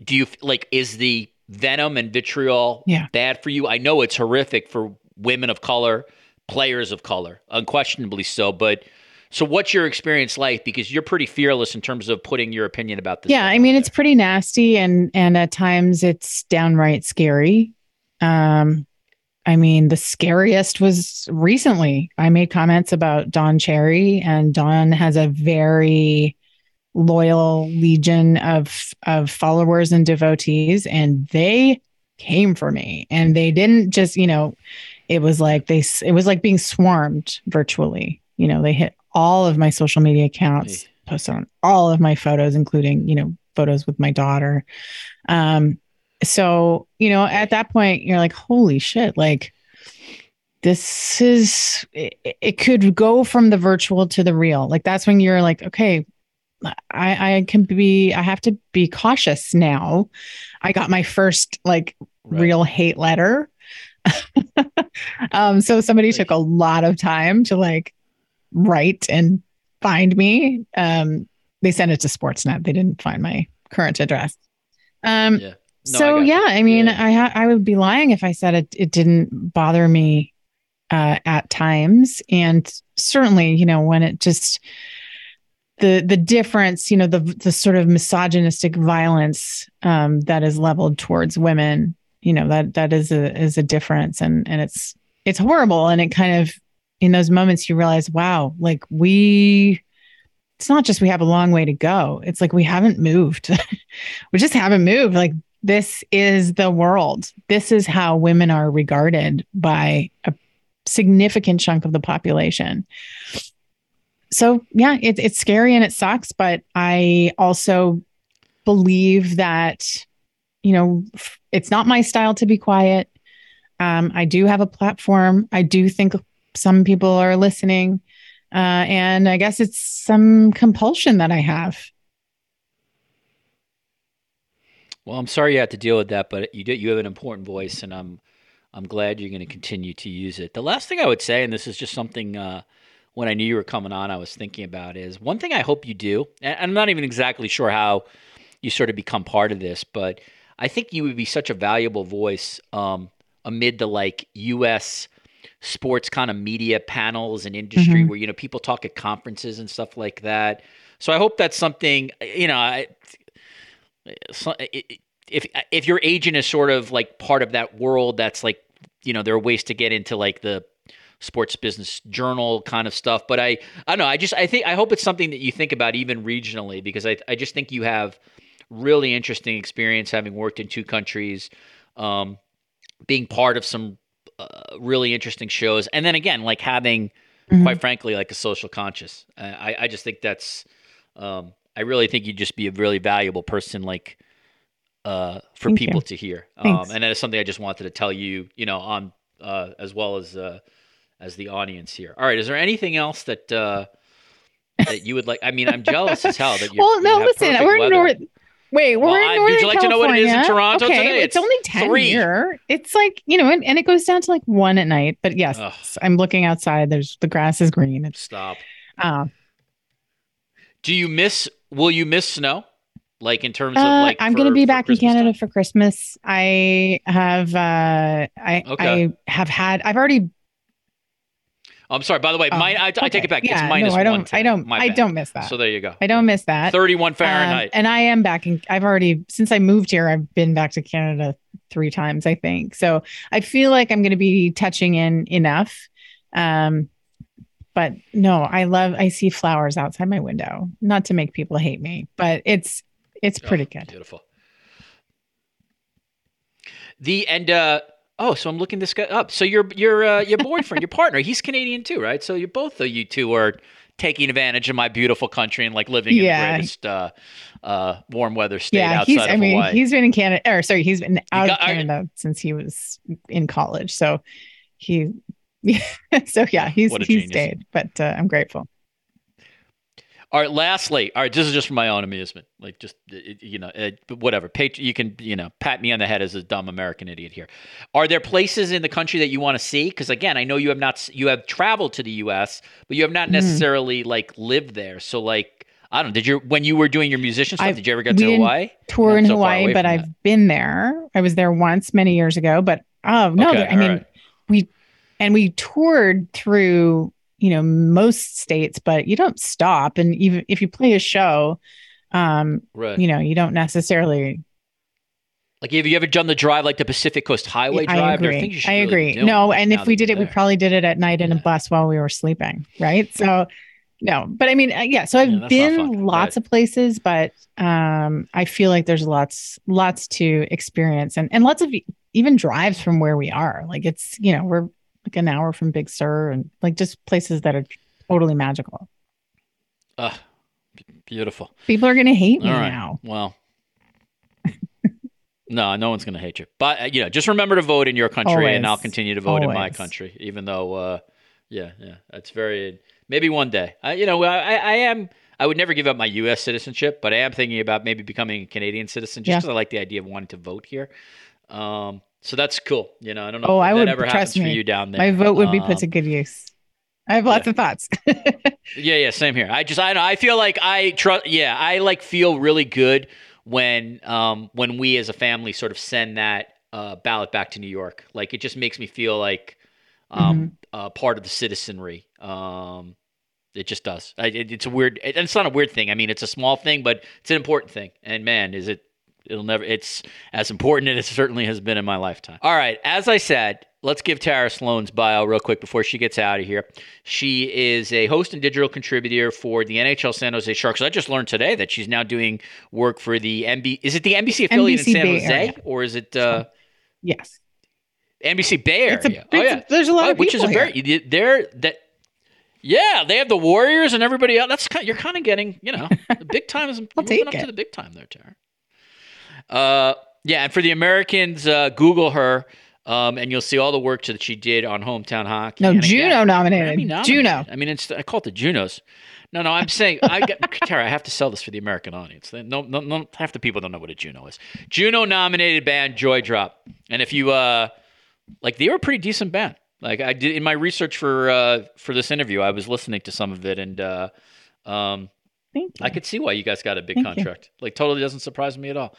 Speaker 2: do you like is the venom and vitriol
Speaker 3: yeah.
Speaker 2: bad for you? I know it's horrific for women of color, players of color, unquestionably so. But so, what's your experience like? Because you're pretty fearless in terms of putting your opinion about this.
Speaker 3: Yeah, I mean, it's pretty nasty, and and at times it's downright scary. Um, I mean, the scariest was recently. I made comments about Don Cherry, and Don has a very loyal legion of of followers and devotees, and they came for me, and they didn't just, you know, it was like they, it was like being swarmed virtually. You know, they hit all of my social media accounts, hey. posted on all of my photos, including you know photos with my daughter. Um, so you know, at that point, you're like, holy shit, like this is it, it, could go from the virtual to the real like that's when you're like okay i i can be i have to be cautious now. I got my first like right. real hate letter. [laughs] Um so somebody took a lot of time to like write and find me. Um they sent it to sportsnet. They didn't find my current address. Um yeah. No, so I yeah, I mean, yeah. I ha- I would be lying if I said it it didn't bother me uh, at times, and certainly, you know, when it just the the difference, you know, the the sort of misogynistic violence um, that is leveled towards women, you know, that that is a is a difference, and and it's it's horrible, and it kind of in those moments you realize, wow, like we it's not just we have a long way to go. It's like we haven't moved. [laughs] we just haven't moved. Like this is the world. This is how women are regarded by a significant chunk of the population. So, yeah, it, it's scary and it sucks, but I also believe that, you know, it's not my style to be quiet. Um, I do have a platform. I do think some people are listening. Uh, and I guess it's some compulsion that I have.
Speaker 2: Well, I'm sorry you had to deal with that, but you did. You have an important voice, and I'm I'm glad you're going to continue to use it. The last thing I would say, and this is just something uh, when I knew you were coming on, I was thinking about is one thing I hope you do, and I'm not even exactly sure how you sort of become part of this, but I think you would be such a valuable voice um, amid the like U.S. sports kind of media panels and industry mm-hmm. where you know people talk at conferences and stuff like that. So I hope that's something you know. I, if if your agent is sort of like part of that world, that's like you know there are ways to get into like the sports business journal kind of stuff. But I I don't know. I just I think I hope it's something that you think about even regionally because I I just think you have really interesting experience having worked in two countries, um, being part of some uh, really interesting shows, and then again like having mm-hmm. quite frankly like a social conscious. I I just think that's um, I really think you'd just be a really valuable person like uh, for Thank people you. to hear. Um, and that is something I just wanted to tell you, you know, on uh, as well as uh, as the audience here. All right, is there anything else that uh, that you would like? I mean, I'm jealous as hell that you.
Speaker 3: Well, no, listen, we're in North. Wait, we're well, in Northern Would you like California. to know what it is in
Speaker 2: Toronto
Speaker 3: okay,
Speaker 2: today?
Speaker 3: It's, it's only ten three. here. It's like you know, and, and, it goes down to like one at night. But yes, Ugh. I'm looking outside. There's the grass is green. It's,
Speaker 2: Stop. Uh, Do you miss? Will you miss snow? like in terms of uh, like
Speaker 3: i'm going to be back Christmas in canada time? for christmas i have uh i okay. i have had i've already
Speaker 2: I'm sorry. By the way, oh, my, I, okay. I, take it back.
Speaker 3: Yeah,
Speaker 2: it's minus
Speaker 3: no, I don't. I don't. I don't miss that.
Speaker 2: So there you go.
Speaker 3: I don't miss that.
Speaker 2: 31 Fahrenheit. Um,
Speaker 3: and I am back. And I've already since I moved here. I've been back to Canada three times. I think so. I feel like I'm going to be touching in enough. Um, but no, I love. I see flowers outside my window. Not to make people hate me, but it's it's pretty oh, good.
Speaker 2: Beautiful. The and uh oh, so I'm looking this guy up. So your your uh, your boyfriend, your partner, he's Canadian too, right? So you both of you two are taking advantage of my beautiful country and like living
Speaker 3: Yeah.
Speaker 2: in the greatest uh, uh, warm weather state
Speaker 3: yeah,
Speaker 2: outside
Speaker 3: he's.
Speaker 2: of
Speaker 3: I mean,
Speaker 2: Hawaii.
Speaker 3: he's been in Canada. Or sorry, he's been out
Speaker 2: got-
Speaker 3: of
Speaker 2: I-
Speaker 3: Canada since he was in college. So he. [laughs] so yeah, he's
Speaker 2: What a
Speaker 3: he's
Speaker 2: genius.
Speaker 3: stayed, but uh, I'm grateful.
Speaker 2: All right. Lastly, all right. This is just for my own amusement. Like, just you know, whatever. Pat- you can you know pat me on the head as a dumb American idiot here. Are there places in the country that you want to see? Because again, I know you have not you have traveled to the U.S., but you have
Speaker 3: Mm-hmm.
Speaker 2: not necessarily like lived there. So like, I don't. know, Did you when you were doing your musician stuff?
Speaker 3: I've-
Speaker 2: did you ever get
Speaker 3: we
Speaker 2: to
Speaker 3: didn't
Speaker 2: Hawaii?
Speaker 3: Tour
Speaker 2: Not
Speaker 3: in
Speaker 2: so
Speaker 3: Hawaii, but I've
Speaker 2: that.
Speaker 3: been there. I was there once many years ago, but oh no,
Speaker 2: Okay,
Speaker 3: I mean,
Speaker 2: right.
Speaker 3: we and we toured through you know most states, but you don't stop, and even if you play a show, um,
Speaker 2: Right.
Speaker 3: you know, you don't necessarily.
Speaker 2: Like, have you ever done the drive, like the Pacific Coast Highway
Speaker 3: I
Speaker 2: drive? There are
Speaker 3: agree. I
Speaker 2: really
Speaker 3: agree. No, and if we did it, we probably did it at night in a bus while we were sleeping, right? So, no, but I mean, uh, yeah. So I've
Speaker 2: Yeah,
Speaker 3: been lots
Speaker 2: Right.
Speaker 3: of places, but um, I feel like there's lots, lots to experience, and and lots of even drives from where we are. Like it's you know we're like an hour from Big Sur, and like just places that are totally magical.
Speaker 2: Ugh, b- beautiful.
Speaker 3: People are gonna hate me
Speaker 2: right.
Speaker 3: now.
Speaker 2: Well, [laughs] no, no one's going to hate you. But uh, you know, just remember to vote in your country, and I'll continue to vote in my country. Even though, uh, yeah, yeah, that's very maybe one day. I, you know, I, I am. I would never give up my U.S. citizenship, but I am thinking about maybe becoming a Canadian citizen just
Speaker 3: Yeah.
Speaker 2: because I like the idea of wanting to vote here. Um, so that's cool. You know, I don't know
Speaker 3: Oh, I would- trust
Speaker 2: for
Speaker 3: me,
Speaker 2: you down there.
Speaker 3: My vote would be put
Speaker 2: Um,
Speaker 3: to good use. I have lots
Speaker 2: yeah.
Speaker 3: of thoughts. [laughs]
Speaker 2: Yeah, yeah, same here. I just I know I feel like I trust. Yeah, I like feel really good when um when we as a family sort of send that uh, ballot back to New York. Like it just makes me feel like um uh, part of the citizenry. Um, it just does. I, it, it's a weird. It, and it's not a weird thing. I mean, it's a small thing, but it's an important thing. And man, is it? It'll never. It's as important as it certainly has been in my lifetime. All right, as I said, let's give Tara Slone's bio real quick before she gets out of here. She is a host and digital contributor for the NHL San Jose Sharks. I just learned today that she's now doing work for the NB. Is it the NBC affiliate
Speaker 3: NBC
Speaker 2: in San
Speaker 3: Bay
Speaker 2: Jose,
Speaker 3: Area.
Speaker 2: or is it uh,
Speaker 3: yes.
Speaker 2: NBC Bay Area?
Speaker 3: It's a,
Speaker 2: oh yeah,
Speaker 3: there's a lot
Speaker 2: Oh,
Speaker 3: of
Speaker 2: which is a very they're that. Yeah, they have the Warriors and everybody else. That's kind. of, You're kind of getting, you know, [laughs] the big time is moving up to the big time there, Tara. Uh, yeah, and for the Americans, uh, Google her, um, and you'll see all the work that she did on hometown hockey.
Speaker 3: No,
Speaker 2: And again,
Speaker 3: Juno nominated.
Speaker 2: Grammy nominated.
Speaker 3: Juno.
Speaker 2: I mean, it's I call it the Junos. No, no, I'm saying I got, [laughs] Tara. I have to sell this for the American audience. No, no, no, half the people don't know what a Juno is. Juno nominated band Joydrop, and if you uh, like, they were a pretty decent band. Like I did in my research for uh for this interview, I was listening to some of it, and uh, um,
Speaker 3: Thank you.
Speaker 2: I could see why you guys got a big
Speaker 3: Thank you.
Speaker 2: contract. Like totally doesn't surprise me at all.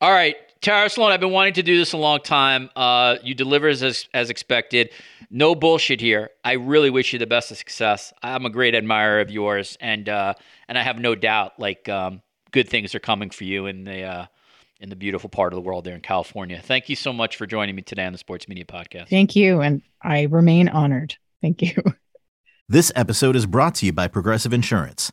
Speaker 2: All right, Tara Slone, I've been wanting to do this a long time. Uh, you deliver as as expected. No bullshit here. I really wish you the best of success. I'm a great admirer of yours, and uh, and I have no doubt like um, good things are coming for you in the uh, in the beautiful part of the world there in California. Thank you so much for joining me today on the Sports Media Podcast.
Speaker 3: Thank you. And I remain honored. Thank you. [laughs]
Speaker 1: This episode is brought to you by Progressive Insurance.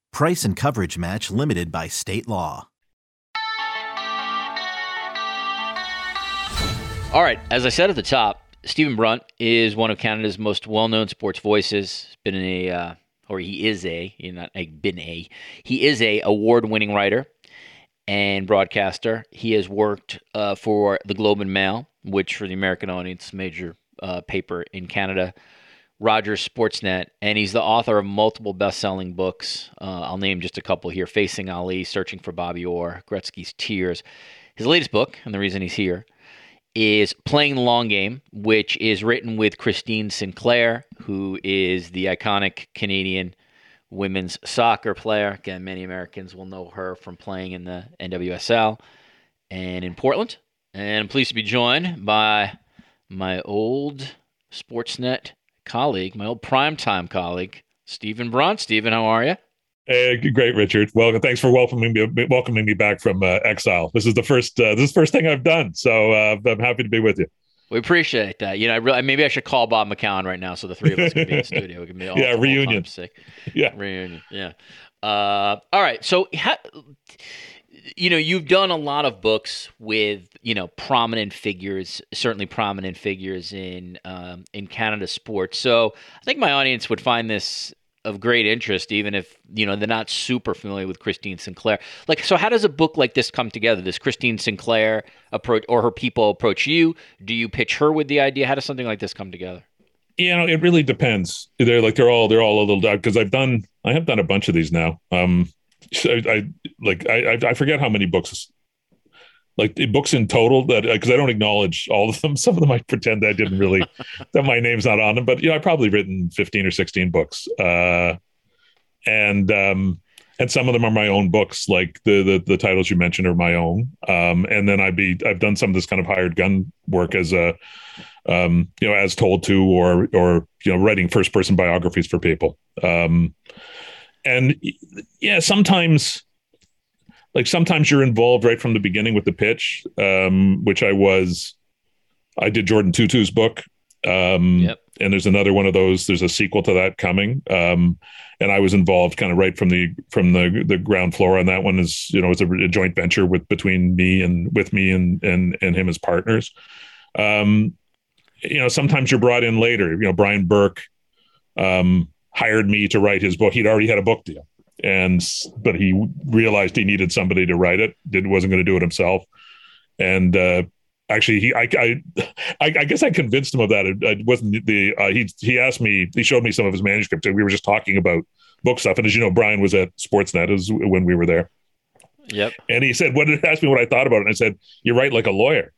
Speaker 1: Price and coverage match limited by state law.
Speaker 2: All right, as I said at the top, Stephen Brunt is one of Canada's most well-known sports voices. He's been a, uh, or he is a, not a, been a, he is a award-winning writer and broadcaster. He has worked uh, for the Globe and Mail, which for the American audience, major uh, paper in Canada. Rogers Sportsnet, and he's the author of multiple best-selling books. Uh, I'll name just a couple here: "Facing Ali," "Searching for Bobby Orr," "Gretzky's Tears." His latest book, and the reason he's here, is Playing the Long Game, which is written with Christine Sinclair, who is the iconic Canadian women's soccer player. Again, many Americans will know her from playing in the NWSL and in Portland. And I'm pleased to be joined by my old Sportsnet colleague, my old primetime colleague, Stephen Brunt. Stephen, how are you?
Speaker 6: Hey, great, Richard. Well, thanks for welcoming me welcoming me back from uh, exile. This is the first uh, this is the first thing I've done, so uh, I'm happy to be with you.
Speaker 2: We appreciate that. You know, I really, maybe I should call Bob McCown right now, so the three of us can be in the [laughs] studio. We can be all,
Speaker 6: yeah, reunion. Sick.
Speaker 2: Yeah, reunion. Yeah. Uh, all right. So, ha- you know, you've done a lot of books with you know prominent figures, certainly prominent figures in um, in Canada sports. So, I think my audience would find this of great interest, even if you know they're not super familiar with Christine Sinclair. Like, so how does a book like this come together? Does Christine Sinclair approach or her people approach you? Do you pitch her with the idea? How does something like this come together?
Speaker 6: You know, it really depends. They're like they're all they're all a little because I've done I have done a bunch of these now. Um, I, I like I I forget how many books like books in total that because I don't acknowledge all of them. [laughs] Some of them I pretend I didn't really [laughs] that my name's not on them, but you know I probably written fifteen or sixteen books, uh, and um, and some of them are my own books. Like the the, the titles you mentioned are my own, um, and then I'd be I've done some of this kind of hired gun work as a um, you know as told to or or you know writing first person biographies for people, um, and yeah sometimes like sometimes you're involved right from the beginning with the pitch, um, which I was. I did Jordan Tootoo's book. Um, yep. And there's another one of those. There's a sequel to that coming. Um, and I was involved kind of right from the from the the ground floor on that one. Is you know it's a, a joint venture with between me and with me and and and him as partners. Um, you know, sometimes you're brought in later. You know, Brian Burke um, hired me to write his book. He'd already had a book deal and but he realized he needed somebody to write it. Did wasn't going to do it himself, and uh, actually he I, I I guess I convinced him of that. It, it wasn't the uh, he he asked me he showed me some of his manuscripts and we were just talking about book stuff. And as you know, Brian was at Sportsnet as when we were there.
Speaker 2: Yep.
Speaker 6: And he said, "What did ask me what I thought about it?" And I said, "You write like a lawyer."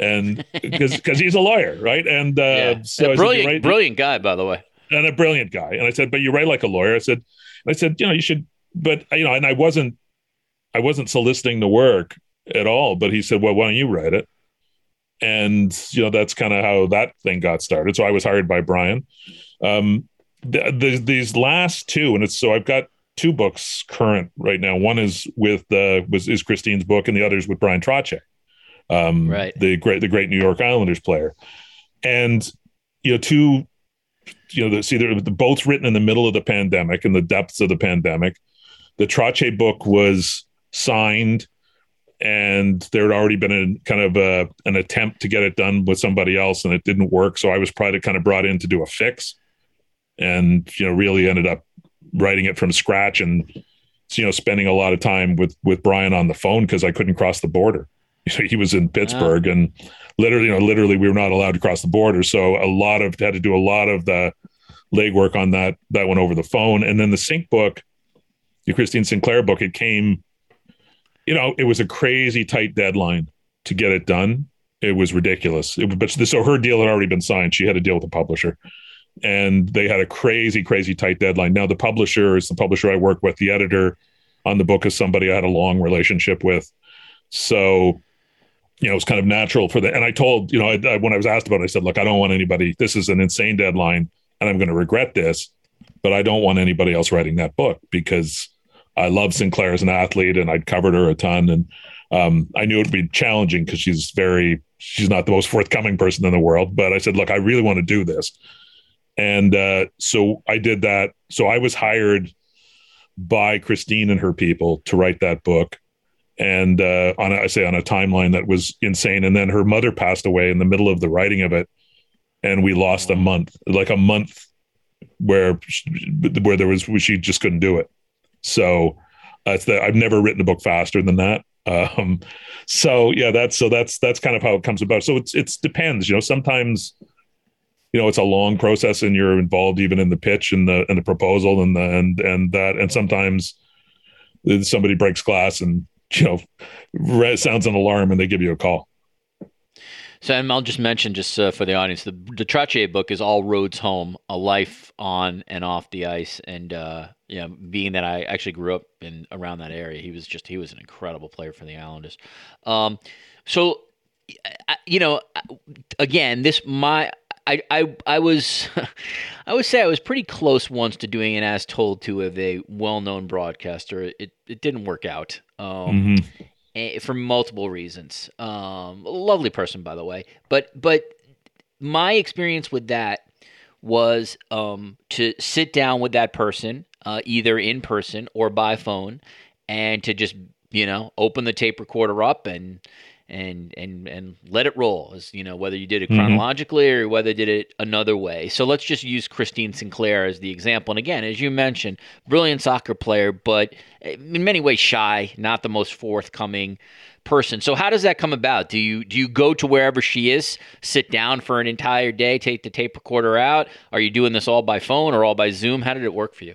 Speaker 6: and because he's a lawyer, right? And uh,
Speaker 2: yeah. so brilliant, said, brilliant guy, by the way,
Speaker 6: and a brilliant guy. And I said, but you write like a lawyer. I said, I said, you know, you should, but you know, and I wasn't, I wasn't soliciting the work at all. But he said, well, why don't you write it? And you know, that's kind of how that thing got started. So I was hired by Brian. Um, the, the, these last two, and it's so I've got two books current right now. One is with uh, was is Christine's book, and the other is with Bryan Trottier, um,
Speaker 2: right?
Speaker 6: The great the great New York Islanders player, and you know, two you know, the, see, they're both written in the middle of the pandemic, in the depths of the pandemic. The Trottier book was signed, and there had already been a kind of a, an attempt to get it done with somebody else, and it didn't work. So I was probably kind of brought in to do a fix, and you know, really ended up writing it from scratch, and you know, spending a lot of time with with Brian on the phone because I couldn't cross the border. [laughs] He was in Pittsburgh, and literally, you know, literally we were not allowed to cross the border. So a lot of had to do a lot of the legwork on that that one over the phone. And then the Sinc book, the Christine Sinclair book, it came, you know, it was a crazy tight deadline to get it done. It was ridiculous. It, but so her deal had already been signed. She had a deal with the publisher, and they had a crazy, crazy tight deadline. Now the publisher is the publisher I work with. The editor on the book is somebody I had a long relationship with. So you know, it's kind of natural for the. And I told, you know, I, I, when I was asked about it, I said, look, I don't want anybody. This is an insane deadline, and I'm going to regret this, but I don't want anybody else writing that book because I love Sinclair as an athlete, and I'd covered her a ton, and um, I knew it would be challenging because she's very, she's not the most forthcoming person in the world. But I said, look, I really want to do this, and uh, so I did that. So I was hired by Christine and her people to write that book and uh, on a, I say on a timeline that was insane. And then her mother passed away in the middle of the writing of it, and we lost a month, like a month, where where there was she just couldn't do it. So that's that. I've never written a book faster than that. Um, so yeah, that's so that's that's kind of how it comes about. So it's it's depends. You know, sometimes you know it's a long process and you're involved even in the pitch and the and the proposal and the and and that and sometimes somebody breaks glass and you know sounds an alarm and they give you a call.
Speaker 2: So, and I'll just mention, just uh, for the audience, the, the Trottier book is All Roads Home: A Life on and Off the Ice. And uh, yeah, being that I actually grew up in around that area, he was just he was an incredible player for the Islanders. Um, so, you know, again, this my I, I, I was, [laughs] I would say I was pretty close once to doing an as told to of a well-known broadcaster. It, it didn't work out. Um, mm-hmm. for multiple reasons. Um, lovely person, by the way. But, but my experience with that was um, to sit down with that person, uh, either in person or by phone, and to just you know open the tape recorder up and and and and let it roll as you know whether you did it mm-hmm. chronologically mm-hmm. or whether did it another way. So let's just use christine sinclair as the example. And again as you mentioned brilliant soccer player but in many ways shy not the most forthcoming person. So how does that come about? Do you do you go to wherever she is sit down for an entire day take the tape recorder out? Are you doing this all by phone or all by zoom? How did it work for you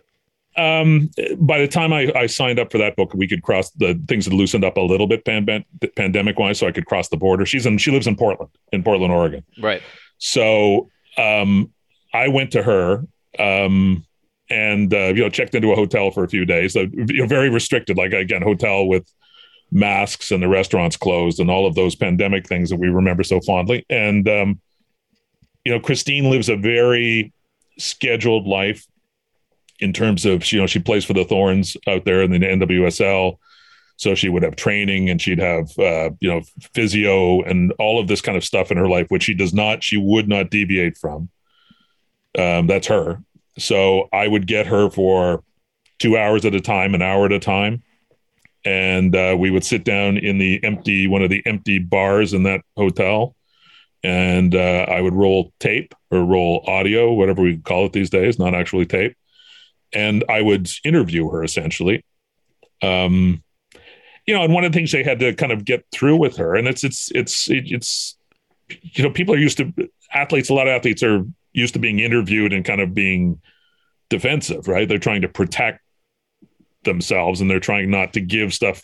Speaker 6: um, by the time I, I, signed up for that book, we could cross the things had loosened up a little bit pan, pandemic wise, so I could cross the border. She's in, she lives in Portland, in Portland, Oregon.
Speaker 2: Right.
Speaker 6: So, um, I went to her, um, and, uh, you know, checked into a hotel for a few days. So, you know, very restricted, like again, hotel with masks and the restaurants closed and all of those pandemic things that we remember so fondly. And, um, you know, Christine lives a very scheduled life in terms of you know she plays for the Thorns out there in the NWSL, so she would have training and she'd have uh, you know physio and all of this kind of stuff in her life, which she does not, she would not deviate from. Um, that's her. So I would get her for two hours at a time, an hour at a time, and uh, we would sit down in the empty one of the empty bars in that hotel and uh, I would roll tape or roll audio, whatever we call it these days, not actually tape and I would interview her essentially. Um, you know, and one of the things they had to kind of get through with her, and it's it's it's it's you know, people are used to athletes. A lot of athletes are used to being interviewed and kind of being defensive, right? They're trying to protect themselves and they're trying not to give stuff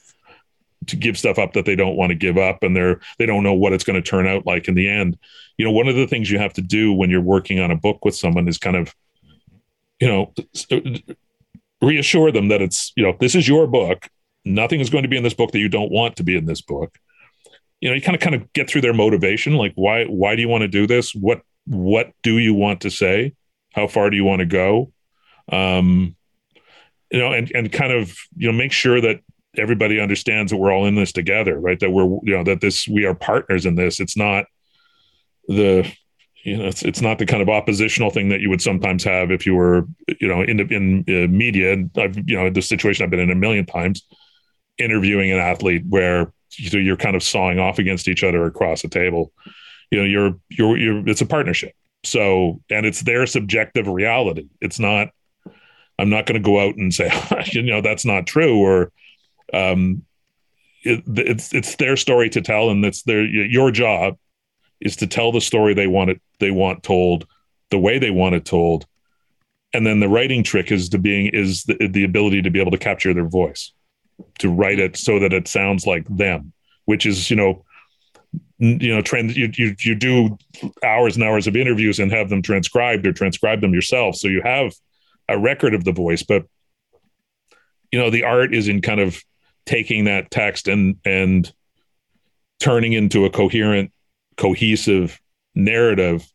Speaker 6: to give stuff up that they don't want to give up and they're they don't know what it's going to turn out like in the end you know one of the things you have to do when you're working on a book with someone is kind of you know, reassure them that it's, you know, this is your book. Nothing is going to be in this book that you don't want to be in this book. You know, you kind of kind of get through their motivation, like why why do you want to do this? What what do you want to say? How far do you want to go? Um, you know, and and kind of you know make sure that everybody understands that we're all in this together, right? That we're you know that this we are partners in this. It's not the you know, it's it's not the kind of oppositional thing that you would sometimes have if you were, you know, in in uh, media. And I've you know the situation I've been in a million times, interviewing an athlete where you're kind of sawing off against each other across the table. You know, you're you're you're it's a partnership. So and it's their subjective reality. It's not. I'm not going to go out and say, [laughs] you know, that's not true, or um, it, it's it's their story to tell, and it's their your job is to tell the story they want it they want told the way they want it told. And then the writing trick is to being is the, the ability to be able to capture their voice to write it so that it sounds like them which is you know you know trend you, you you do hours and hours of interviews and have them transcribed or transcribe them yourself. So you have a record of the voice but you know the art is in kind of taking that text and and turning into a coherent cohesive narrative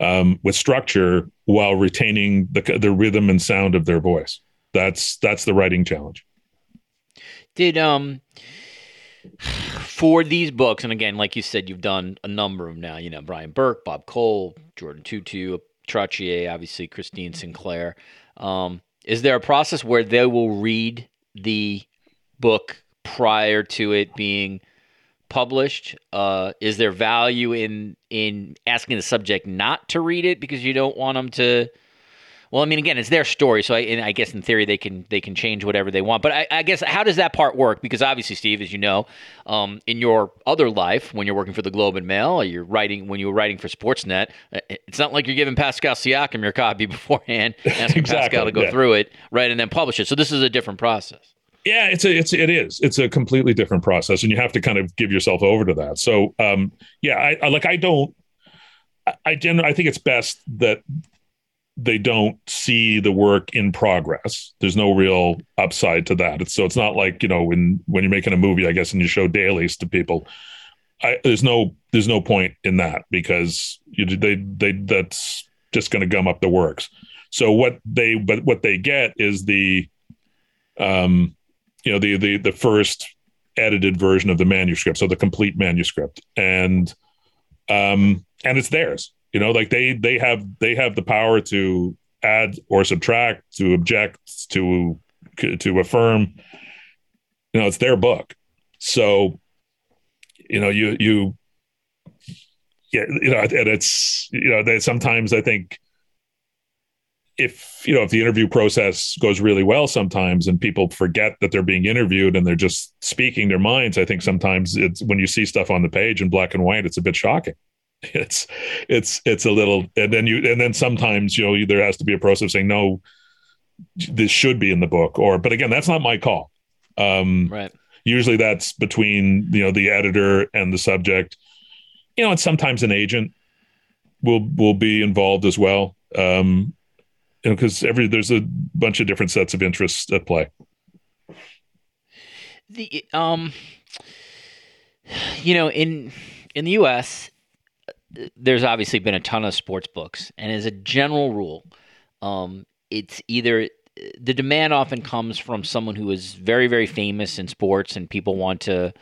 Speaker 6: um, with structure while retaining the the rhythm and sound of their voice. That's that's the writing challenge.
Speaker 2: Did um for these books, and again, like you said, you've done a number of them now. You know, Brian Burke, Bob Cole, Jordan Tootoo, Trottier, obviously Christine Sinclair. Um, is there a process where they will read the book prior to it being published? Uh, is there value in in asking the subject not to read it because you don't want them to? Well, I mean, again, it's their story, so I, I guess in theory they can they can change whatever they want. But I, I guess how does that part work? Because obviously, Steve, as you know, um, in your other life, when you're working for the Globe and Mail, or you're writing when you were writing for Sportsnet, uh, it's not like you're giving Pascal Siakam your copy [laughs] beforehand, asking exactly, Pascal to go yeah. through it, right, and then publish it. So this is a different process.
Speaker 6: Yeah, it's a, it's it is it's a completely different process, and you have to kind of give yourself over to that. So, um, yeah, I, I like I don't, I, I I think it's best that they don't see the work in progress. There's no real upside to that. It's, so it's not like you know when when you're making a movie, I guess, and you show dailies to people. I, there's no there's no point in that because you, they they that's just going to gum up the works. So what they but what they get is the um you know the the the first edited version of the manuscript, so the complete manuscript, and um and it's theirs. You know, like they they have they have the power to add or subtract, to object, to to affirm. You know, it's their book. So, you know, you you yeah, you know, and it's you know, that sometimes I think if you know if the interview process goes really well sometimes and people forget that they're being interviewed and they're just speaking their minds i think sometimes it's when you see stuff on the page in black and white it's a bit shocking. [laughs] It's it's it's a little and then you and then sometimes you know there has to be a process of saying no this should be in the book or but again that's not my call.
Speaker 2: Um right.
Speaker 6: usually that's between you know the editor and the subject. You know and sometimes an agent will will be involved as well. Um you know, because every there's a bunch of different sets of interests at play.
Speaker 2: The um, you know, in in the U.S., there's obviously been a ton of sports books, and as a general rule, um, it's either the demand often comes from someone who is very very famous in sports, and people want to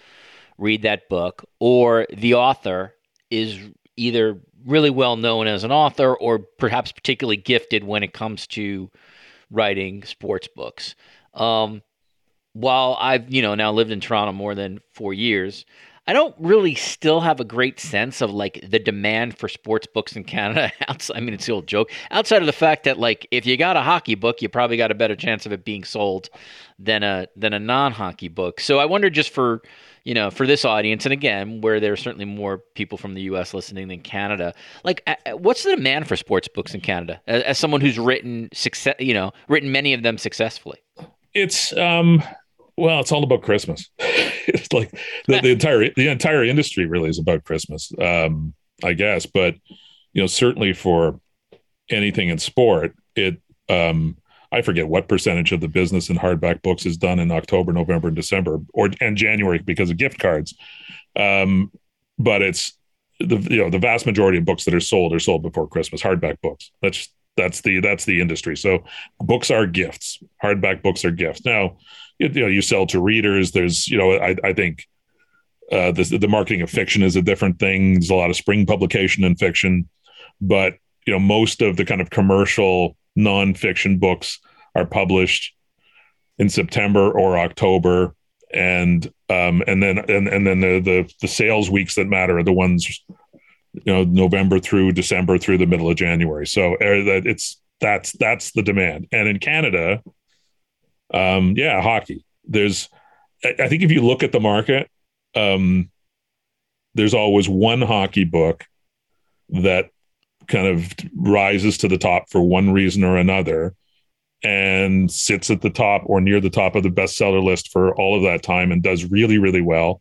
Speaker 2: read that book, or the author is either really well known as an author or perhaps particularly gifted when it comes to writing sports books. Um, while I've, you know, now lived in Toronto more than four years, I don't really still have a great sense of like the demand for sports books in Canada. [laughs] I mean, it's the old joke. Outside of the fact that like if you got a hockey book, you probably got a better chance of it being sold than a than a non hockey book. So I wonder just for you know, for this audience, and again, where there are certainly more people from the U.S. listening than Canada, like, what's the demand for sports books in Canada? As, as someone who's written success, you know, written many of them successfully.
Speaker 6: It's um, well, it's all about Christmas. [laughs] it's like the, the entire the entire industry really is about Christmas, um, I guess. But you know, certainly for anything in sport, it um, I forget what percentage of the business in hardback books is done in October, November, and December, or and January because of gift cards. Um, but it's the you know the vast majority of books that are sold are sold before Christmas. Hardback books. That's that's the that's the industry. So books are gifts. Hardback books are gifts. Now, you, you know, you sell to readers. There's you know, I I think uh, the the marketing of fiction is a different thing. There's a lot of spring publication in fiction, but you know, most of the kind of commercial nonfiction books are published in September or October, and um, and then and and then the, the the sales weeks that matter are the ones you know November through December through the middle of January. So uh, it's that's that's the demand. And in Canada, um, yeah, hockey. There's I think if you look at the market, um, there's always one hockey book that kind of rises to the top for one reason or another and sits at the top or near the top of the bestseller list for all of that time and does really really well.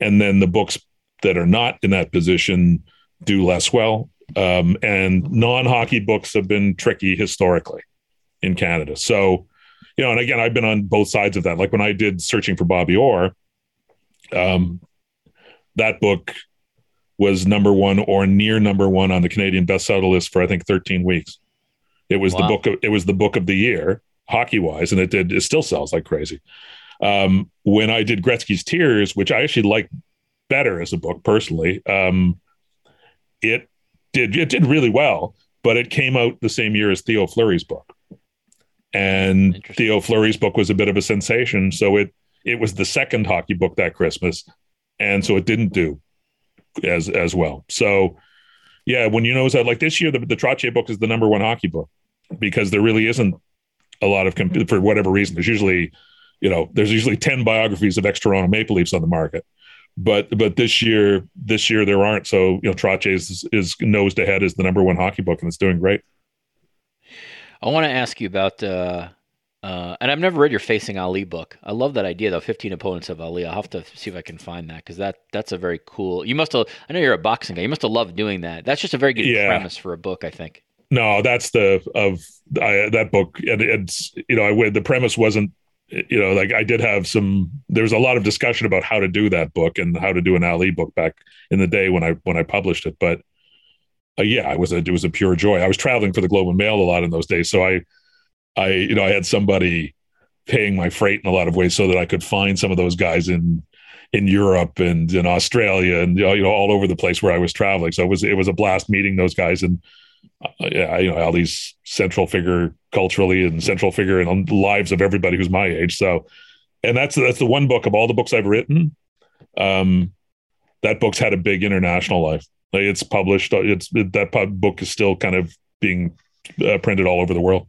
Speaker 6: And then the books that are not in that position do less well. Um, and non-hockey books have been tricky historically in canada. So you know and again i've been on both sides of that. Like when i did searching for bobby orr um, that book was number one or near number one on the Canadian bestseller list for I think 13 weeks. It was wow. the book of it was the book of the year hockey wise, and it did it still sells like crazy. Um, when I did Gretzky's Tears, which I actually like better as a book personally, um, it did it did really well, but it came out the same year as Theo Fleury's book, and Theo Fleury's book was a bit of a sensation. So it it was the second hockey book that Christmas, and so it didn't do as as well. So yeah, when you know that like this year the the Trottier book is the number one hockey book because there really isn't a lot of comp- for whatever reason. There's usually you know there's usually 10 biographies of ex Toronto Maple Leafs on the market. But but this year this year there aren't. So you know Trottier is, is nosed ahead as the number one hockey book and it's doing great.
Speaker 2: I want to ask you about uh, uh, and I've never read your Facing Ali book. I love that idea, though. Fifteen opponents of Ali. I'll have to see if I can find that because that that's a very cool. You must have. I know you're a boxing guy. You must have loved doing that. That's just a very good yeah. premise for a book. I think.
Speaker 6: No, that's the of I, that book, and it's you know I the premise wasn't you know, like I did have some. There was a lot of discussion about how to do that book and how to do an Ali book back in the day when I when I published it. But uh, yeah, it was a it was a pure joy. I was traveling for the Globe and Mail a lot in those days, so I I you know I had somebody paying my freight in a lot of ways so that I could find some of those guys in in Europe and in Australia and you know all over the place where I was traveling. So it was it was a blast meeting those guys and uh, yeah, you know Ali's central figure culturally and central figure in the lives of everybody who's my age. So, and that's that's the one book of all the books I've written. Um, that book's had a big international life. Like it's published. It's that book is still kind of being uh, printed all over the world.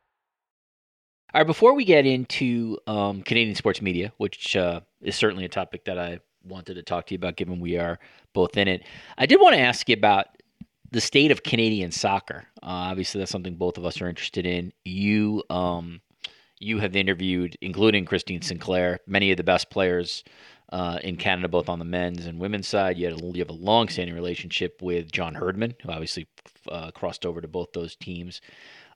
Speaker 2: All right, before we get into um, Canadian sports media, which uh, is certainly a topic that I wanted to talk to you about, given we are both in it, I did want to ask you about the state of Canadian soccer. Uh, obviously, that's something both of us are interested in. You, um, you have interviewed, including Christine Sinclair, many of the best players uh, in Canada, both on the men's and women's side. You, a, you have a long-standing relationship with John Herdman, who obviously uh, crossed over to both those teams.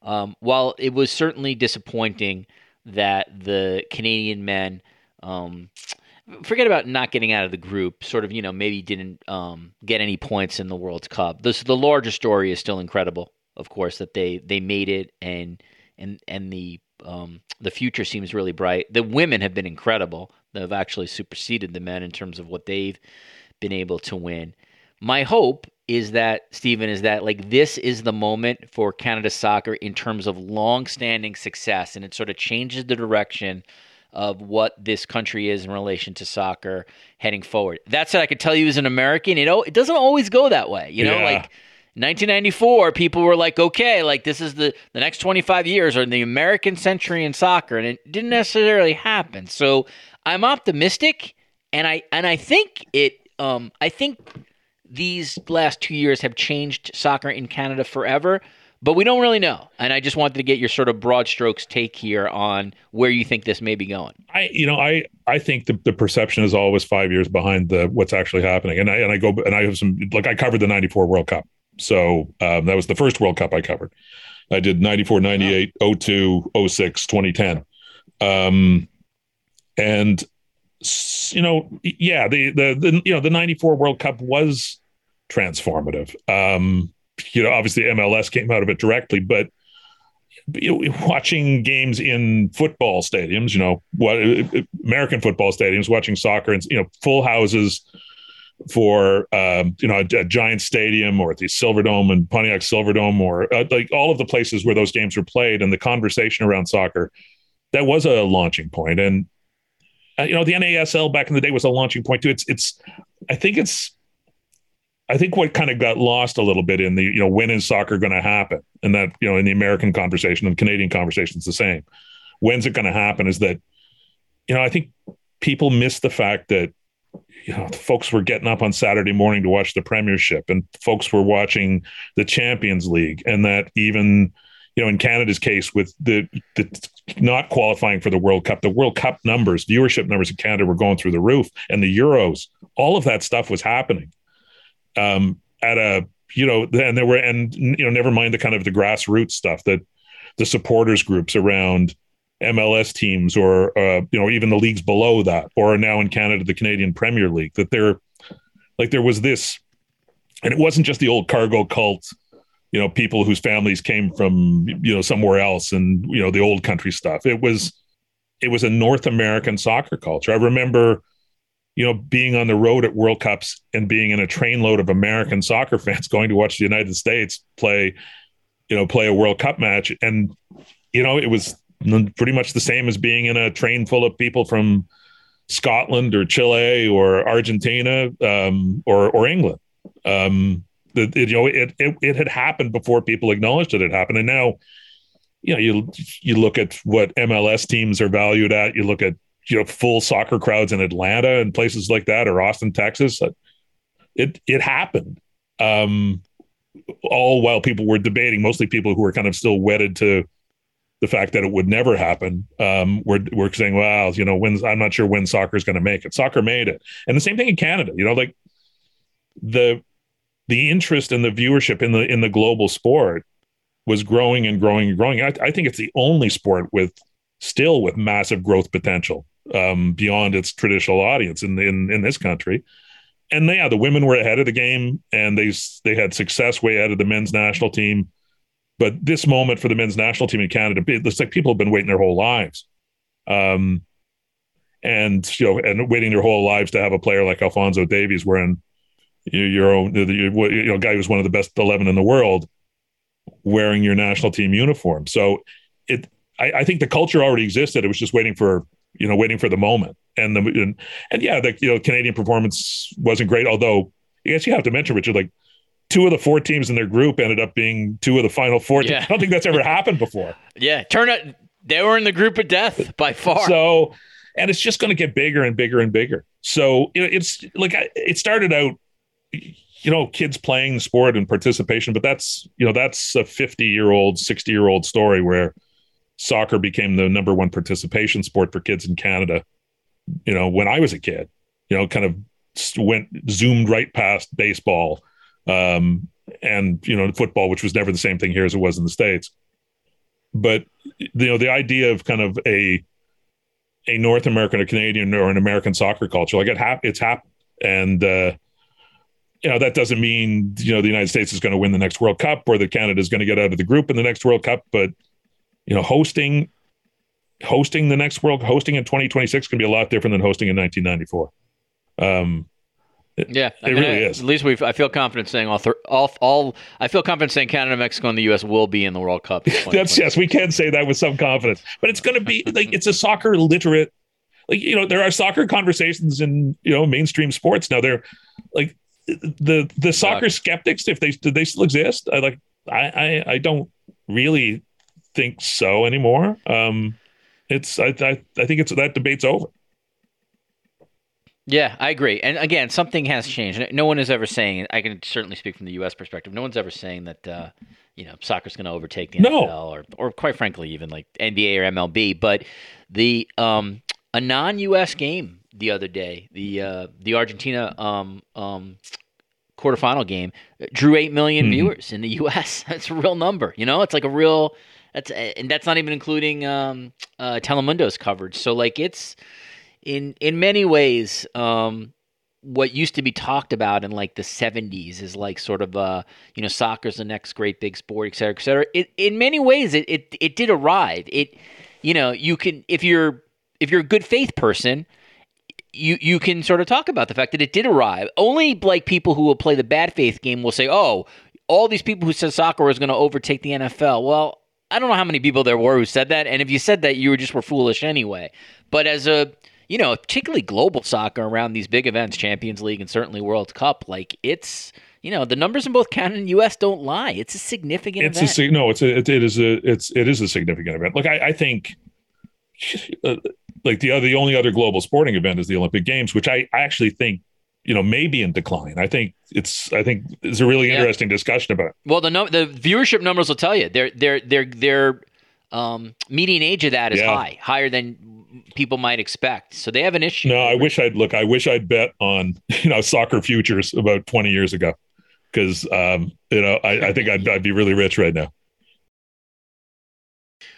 Speaker 2: Um, while it was certainly disappointing that the Canadian men, um, forget about not getting out of the group, sort of, you know, maybe didn't um, get any points in the World Cup. This, the larger story is still incredible, of course, that they they made it and and and the um, the future seems really bright. The women have been incredible. They've actually superseded the men in terms of what they've been able to win. My hope is that Stephen is that like this is the moment for Canada soccer in terms of long-standing success, and it sort of changes the direction of what this country is in relation to soccer heading forward. That said, I could tell you as an American, you know, it doesn't always go that way. You know, yeah. like 1994, people were like, okay, like this is the the next 25 years are the American century in soccer, and it didn't necessarily happen. So I'm optimistic, and I and I think it. Um, I think these last two years have changed soccer in Canada forever, but we don't really know. And I just wanted to get your sort of broad strokes take here on where you think this may be going.
Speaker 6: I, you know, I, I think the, the perception is always five years behind the what's actually happening. And I, and I go, and I have some, like I covered the 94 World Cup. So um, that was the first World Cup I covered. I did 94, 98, 02, 06, 2010. Um, and you know, yeah, the, the, the, you know, the 94 World Cup was transformative. Um, you know, obviously MLS came out of it directly, but watching games in football stadiums, you know, what American football stadiums, watching soccer and, you know, full houses for, um, you know, a, a, giant stadium or at the Silverdome and Pontiac Silverdome or uh, like all of the places where those games were played and the conversation around soccer, that was a launching. And, uh, you know, the NASL back in the day was a launching point too. It's, it's, I think it's, I think what kind of got lost a little bit in the, you know, when is soccer going to happen? And that, you know, in the American conversation and Canadian conversation, it's the same. When's it going to happen? Is that, you know, I think people miss the fact that, you know, folks were getting up on Saturday morning to watch the Premiership and folks were watching the Champions League and that even, you know, in Canada's case with the, the not qualifying for the World Cup, the World Cup numbers, viewership numbers in Canada were going through the roof, and the Euros, all of that stuff was happening um, at a you know, and there were and you know, never mind the kind of the grassroots stuff that the supporters groups around MLS teams or uh, you know even the leagues below that, or now in Canada the Canadian Premier League, that there like there was this, and it wasn't just the old cargo cult you know people whose families came from you know somewhere else and you know the old country stuff. It was it was a north american soccer culture. I remember you know being on the road at world cups and being in a trainload of american soccer fans [laughs] going to watch the united states play you know play a world cup match. And you know it was pretty much the same as being in a train full of people from scotland or chile or argentina um, or or england. Um, it, you know, it, it, it had happened before people acknowledged it had happened. And now you know, you you look at what MLS teams are valued at. You look at you know full soccer crowds in Atlanta and places like that, or Austin, Texas. It it happened. Um, all while people were debating, mostly people who were kind of still wedded to the fact that it would never happen. Um, we're we're saying, well, you know, when I'm not sure when soccer is going to make it. Soccer made it, and the same thing in Canada. You know, like the the interest and the viewership in the in the global sport was growing and growing and growing. I, I think it's the only sport with still with massive growth potential um, beyond its traditional audience in in in this country. And yeah, the women were ahead of the game, and they they had success way ahead of the men's national team. But this moment for the men's national team in Canada, it's like people have been waiting their whole lives, um, and you know, and waiting their whole lives to have a player like Alfonso Davies wearing your own, you know, guy who's one of the best eleven in the world, wearing your national team uniform. So it, I, I think the culture already existed. It was just waiting for you know, waiting for the moment. And the and, and yeah, the you know Canadian performance wasn't great. Although I guess you have to mention Richard, like two of the four teams in their group ended up being two of the final four. Yeah. I don't think that's ever happened before. [laughs]
Speaker 2: Yeah, turn it. They were in the group of death by far.
Speaker 6: So, and it's just going to get bigger and bigger and bigger. So it's like it started out, you know, kids playing the sport and participation, but that's you know that's a fifty year old, sixty year old story where soccer became the number one participation sport for kids in Canada. You know, when I was a kid, you know, kind of went zoomed right past baseball um, and you know football, which was never the same thing here as it was in the states. But you know, the idea of kind of a a North American or Canadian or an American soccer culture, like it ha- it's happened, and uh, you know that doesn't mean you know the United States is going to win the next World Cup or that Canada is going to get out of the group in the next World Cup, but you know, hosting hosting the next world hosting in 2026 can be a lot different than hosting in 1994. Um,
Speaker 2: it, yeah,
Speaker 6: it really I,
Speaker 2: is. At least we I feel confident saying all, th- all, all. I feel confident saying Canada, Mexico, and the U.S. will be in the World Cup. [laughs]
Speaker 6: That's yes, we can say that with some confidence. But it's going to be like it's a soccer literate. Like you know, there are soccer conversations in you know mainstream sports now. They're like the the soccer skeptics, if they do they still exist. I like I I, I don't really think so anymore. Um, it's I, I I think it's that debate's over.
Speaker 2: Yeah, I agree. And again, something has changed. No one is ever saying. I can certainly speak from the U.S. perspective. No one's ever saying that uh, you know soccer's going to overtake the
Speaker 6: no.
Speaker 2: NFL or or quite frankly even like NBA or MLB. But the um, a non-U.S. game the other day, the uh, the Argentina um, um, quarterfinal game drew eight million mm-hmm. viewers in the [laughs] U.S. That's a real number. You know, it's like a real that's and that's not even including um, uh, Telemundo's coverage. So like it's in in many ways um, what used to be talked about in like the 70s is like sort of uh you know soccer's the next great big sport et cetera et cetera it, in many ways it, it it did arrive it you know you can if you're if you're a good faith person you you can sort of talk about the fact that it did arrive only like people who will play the bad faith game will say oh all these people who said soccer was going to overtake the NFL well I don't know how many people there were who said that, and if you said that, you were just were foolish anyway. But as a you know, particularly global soccer around these big events, Champions League and certainly World Cup, like it's you know the numbers in both Canada and U.S. don't lie. It's a significant.
Speaker 6: It's
Speaker 2: event.
Speaker 6: a no. It's a it, it is a it's it is a significant event. Like I, I think. Uh, like the other, the only other global sporting event is the Olympic Games, which I, I actually think you know may be in decline. I think it's I think it's a really yeah. interesting discussion about. It.
Speaker 2: Well, the no, the viewership numbers will tell you their their their their um, median age of that is yeah. high, higher than people might expect. So they have an issue.
Speaker 6: No, I wish I'd look. I wish I'd bet on [laughs] you know soccer futures about twenty years ago because um, you know I, I think I'd, I'd be really rich right now.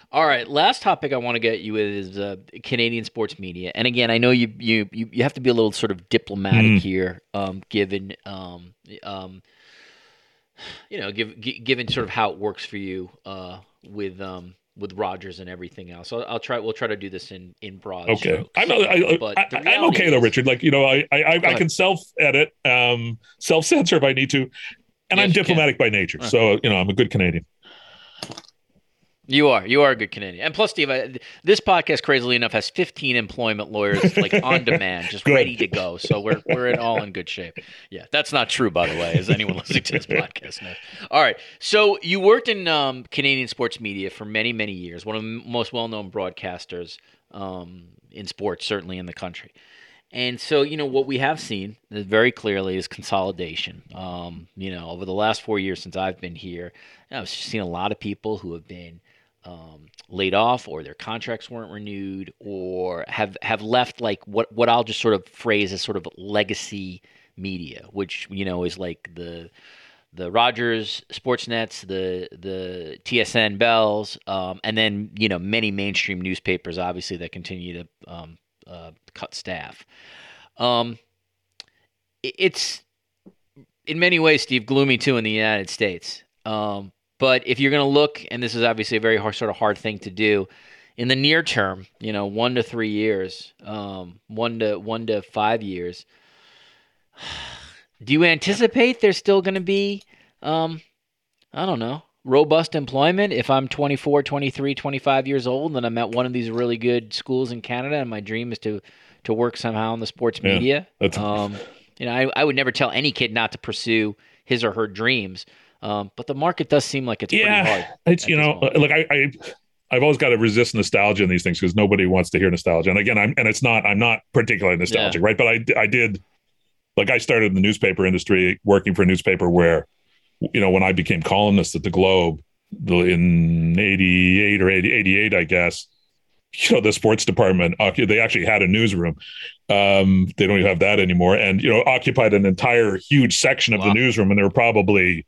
Speaker 2: All right, last topic I want to get you with is uh, Canadian sports media. And again, I know you you you have to be a little sort of diplomatic mm. here, um, given um, um, you know, give, g- given sort of how it works for you uh, with um, with Rogers and everything else. So I'll try. We'll try to do this in in broad.
Speaker 6: Okay,
Speaker 2: strokes.
Speaker 6: I'm I, but I, am okay is, though, Richard. Like you know, I I, I can self edit, um, self censor if I need to, and yes, I'm diplomatic by nature. Uh-huh. So you know, I'm a good Canadian.
Speaker 2: You are. You are a good Canadian. And plus, Steve, I, this podcast, crazily enough, has 15 employment lawyers like [laughs] on demand, just ready to go. So we're we're in all in good shape. Yeah, that's not true, by the way, as anyone [laughs] listening to this podcast knows. All right. So you worked in um, Canadian sports media for many, many years. One of the most well-known broadcasters um, in sports, certainly in the country. And so, you know, what we have seen very clearly is consolidation. Um, you know, over the last four years since I've been here, I've seen a lot of people who have been um, laid off or their contracts weren't renewed or have have left like what what I'll just sort of phrase as sort of legacy media, which you know is like the the Rogers Sportsnets, the the TSN Bells, um, and then you know many mainstream newspapers, obviously that continue to um, uh, cut staff. Um, it's in many ways, Steve, gloomy too in the United States. Um, but if you're going to look, and this is obviously a very hard, sort of hard thing to do, in the near term, you know, one to three years, um, one to one to five years, [sighs] do you anticipate there's still going to be, um, I don't know, robust employment if I'm 24, 23, 25 years old and I'm at one of these really good schools in Canada and my dream is to to work somehow in the sports yeah, media? Um, you know, I, I would never tell any kid not to pursue his or her dreams. Um, but the market does seem like it's yeah, pretty hard. [laughs]
Speaker 6: It's you know, look, I, I I've always got to resist nostalgia in these things because nobody wants to hear nostalgia. And again, I'm and it's not I'm not particularly nostalgic, yeah. right? But I I did like I started in the newspaper industry working for a newspaper where you know when I became columnist at the Globe in 88 or 80, 88 I guess you know the sports department they actually had a newsroom um, they don't even have that anymore and you know occupied an entire huge section of wow. the newsroom and there were probably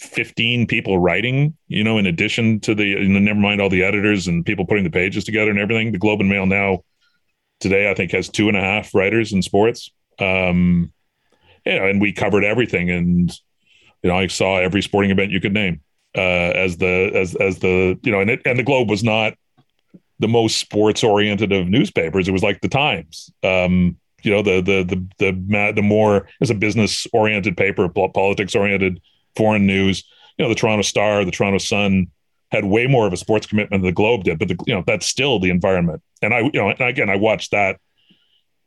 Speaker 6: 15 people writing, you know, in addition to the, never mind all the editors and people putting the pages together and everything. The Globe and Mail now today, I think, has two and a half writers in sports. Um, know, and we covered everything. And, you know, I saw every sporting event you could name uh, as the, as, as the, you know, and it, and the Globe was not the most sports oriented of newspapers. It was like the Times. Um, you know, the, the, the, the, the more as a business oriented paper, politics oriented foreign news. You know, the Toronto Star, the Toronto Sun had way more of a sports commitment than the Globe did, but the, you know that's still the environment. And I, you know, and again, I watched that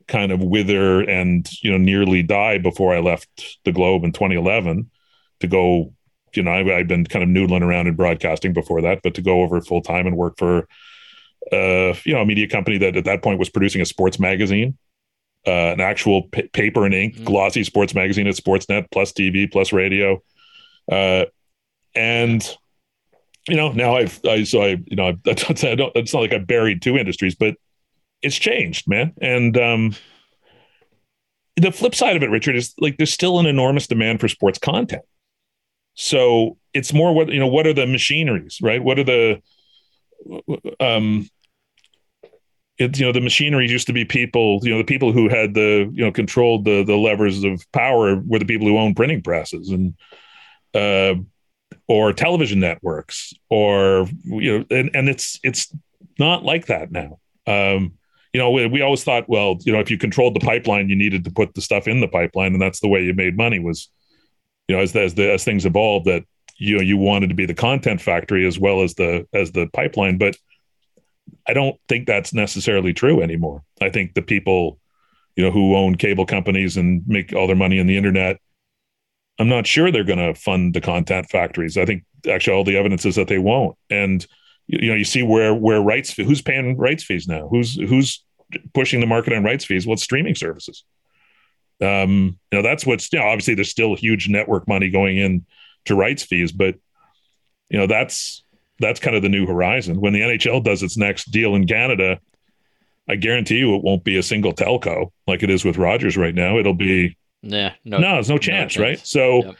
Speaker 6: kind of wither and you know nearly die before I left the Globe in 2011 to go. You know, I, I've been kind of noodling around in broadcasting before that, but to go over full time and work for, uh, you know, a media company that at that point was producing a sports magazine uh, an actual p- paper and ink, mm-hmm. glossy sports magazine at Sportsnet, plus TV, plus radio. Uh, and you know, now I've I so I you know I, I don't it's not like I buried two industries, but it's changed, man. And um, the flip side of it, Richard, is like there's still an enormous demand for sports content. So it's more what you know. What are the machineries, right? What are the um, it, you know the machinery used to be people you know the people who had the you know controlled the the levers of power were the people who owned printing presses and uh, or television networks or you know and, and it's it's not like that now. Um, you know we, we always thought well you know if you controlled the pipeline you needed to put the stuff in the pipeline and that's the way you made money was you know as as the as things evolved that you know you wanted to be the content factory as well as the as the pipeline. But i don't think that's necessarily true anymore. I think the people you know who own cable companies and make all their money in the internet I'm not sure they're going to fund the content factories. I think actually all the evidence is that they won't. And you know, you see where where rights who's paying rights fees now? Who's who's pushing the market on rights fees? Well, it's streaming services. Um, you know, that's what's you know, obviously there's still huge network money going in to rights fees, but you know, that's that's kind of the new horizon. When the NHL does its next deal in Canada, I guarantee you it won't be a single telco like it is with Rogers right now. It'll be
Speaker 2: yeah,
Speaker 6: no, no, there's no chance, no chance. right? So, yep.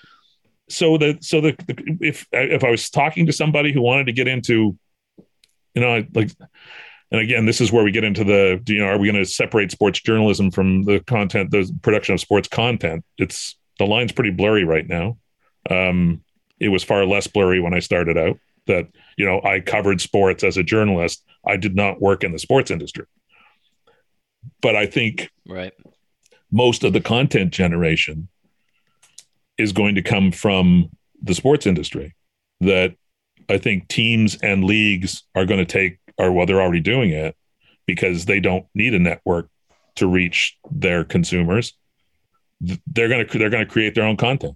Speaker 6: so the so the, the if if I was talking to somebody who wanted to get into, you know, like, and again, this is where we get into the, you know, are we going to separate sports journalism from the content, the production of sports content? It's the line's pretty blurry right now. Um, it was far less blurry when I started out. That you know, I covered sports as a journalist. I did not work in the sports industry, but I think
Speaker 2: right
Speaker 6: most of the content generation is going to come from the sports industry that I think teams and leagues are going to take, or well, they're already doing it because they don't need a network to reach their consumers. They're going to they're going to create their own content,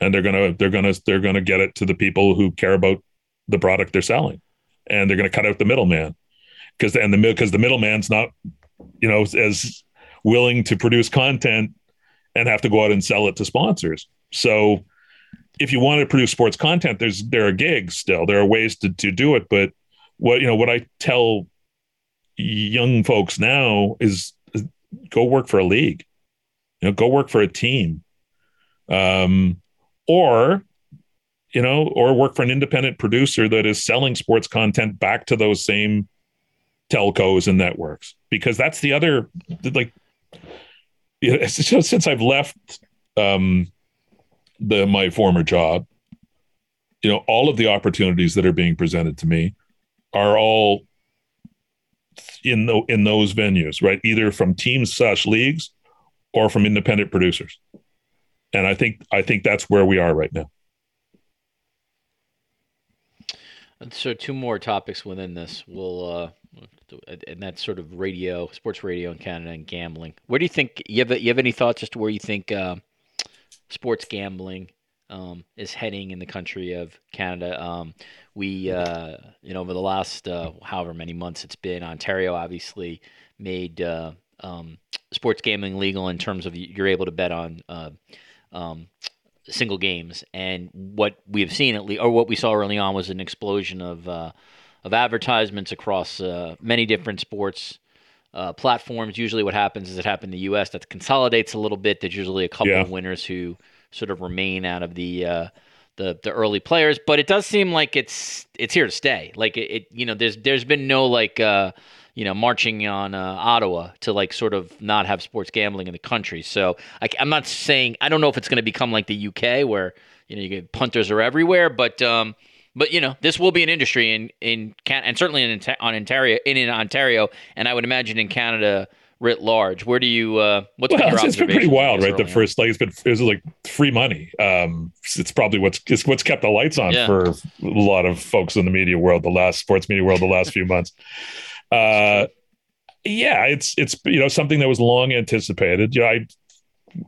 Speaker 6: and they're going to they're going to they're going to get it to the people who care about the product they're selling, and they're going to cut out the middleman because and the because the middleman's not you know as willing to produce content and have to go out and sell it to sponsors. So if you want to produce sports content, there's there are gigs still. There are ways to, to do it. But what you know, what I tell young folks now is, is go work for a league. You know, go work for a team. Um, or you know, or work for an independent producer that is selling sports content back to those same telcos and networks because that's the other like you know, since I've left um, the my former job, you know, all of the opportunities that are being presented to me are all in the, in those venues, right? Either from teams slash leagues or from independent producers. And I think I think that's where we are right now.
Speaker 2: So two more topics within this. We'll uh, and that's sort of radio, sports radio in Canada, and gambling. Where do you think you have you have any thoughts as to where you think uh, sports gambling um, is heading in the country of Canada? Um, we, uh, you know, over the last uh, however many months it's been, Ontario obviously made uh, um, sports gambling legal in terms of you're able to bet on uh, um, single games, and what we have seen at least, or what we saw early on, was an explosion of uh, of advertisements across uh, many different sports uh, platforms. Usually, what happens is it happened in the U.S. that consolidates a little bit. There's usually a couple
Speaker 6: Yeah.
Speaker 2: of winners who sort of remain out of the uh, the the early players. But it does seem like it's it's here to stay. Like it, it you know, there's there's been no like. Uh, you know, marching on uh, Ottawa to like sort of not have sports gambling in the country. So I, am not saying I don't know if it's going to become like the UK where you know you get punters are everywhere, but um, but you know this will be an industry in in Can- and certainly in on Ontario in, in Ontario, and I would imagine in Canada writ large. Where do you uh, what's been your
Speaker 6: it's, it's been pretty wild, right? The
Speaker 2: on?
Speaker 6: first, like, it's been it was like free money. Um, it's probably what's it's what's kept the lights on
Speaker 2: Yeah.
Speaker 6: for a lot of folks in the media world, the last sports media world, the last few months. Uh, yeah, it's it's you know something that was long anticipated. You know, I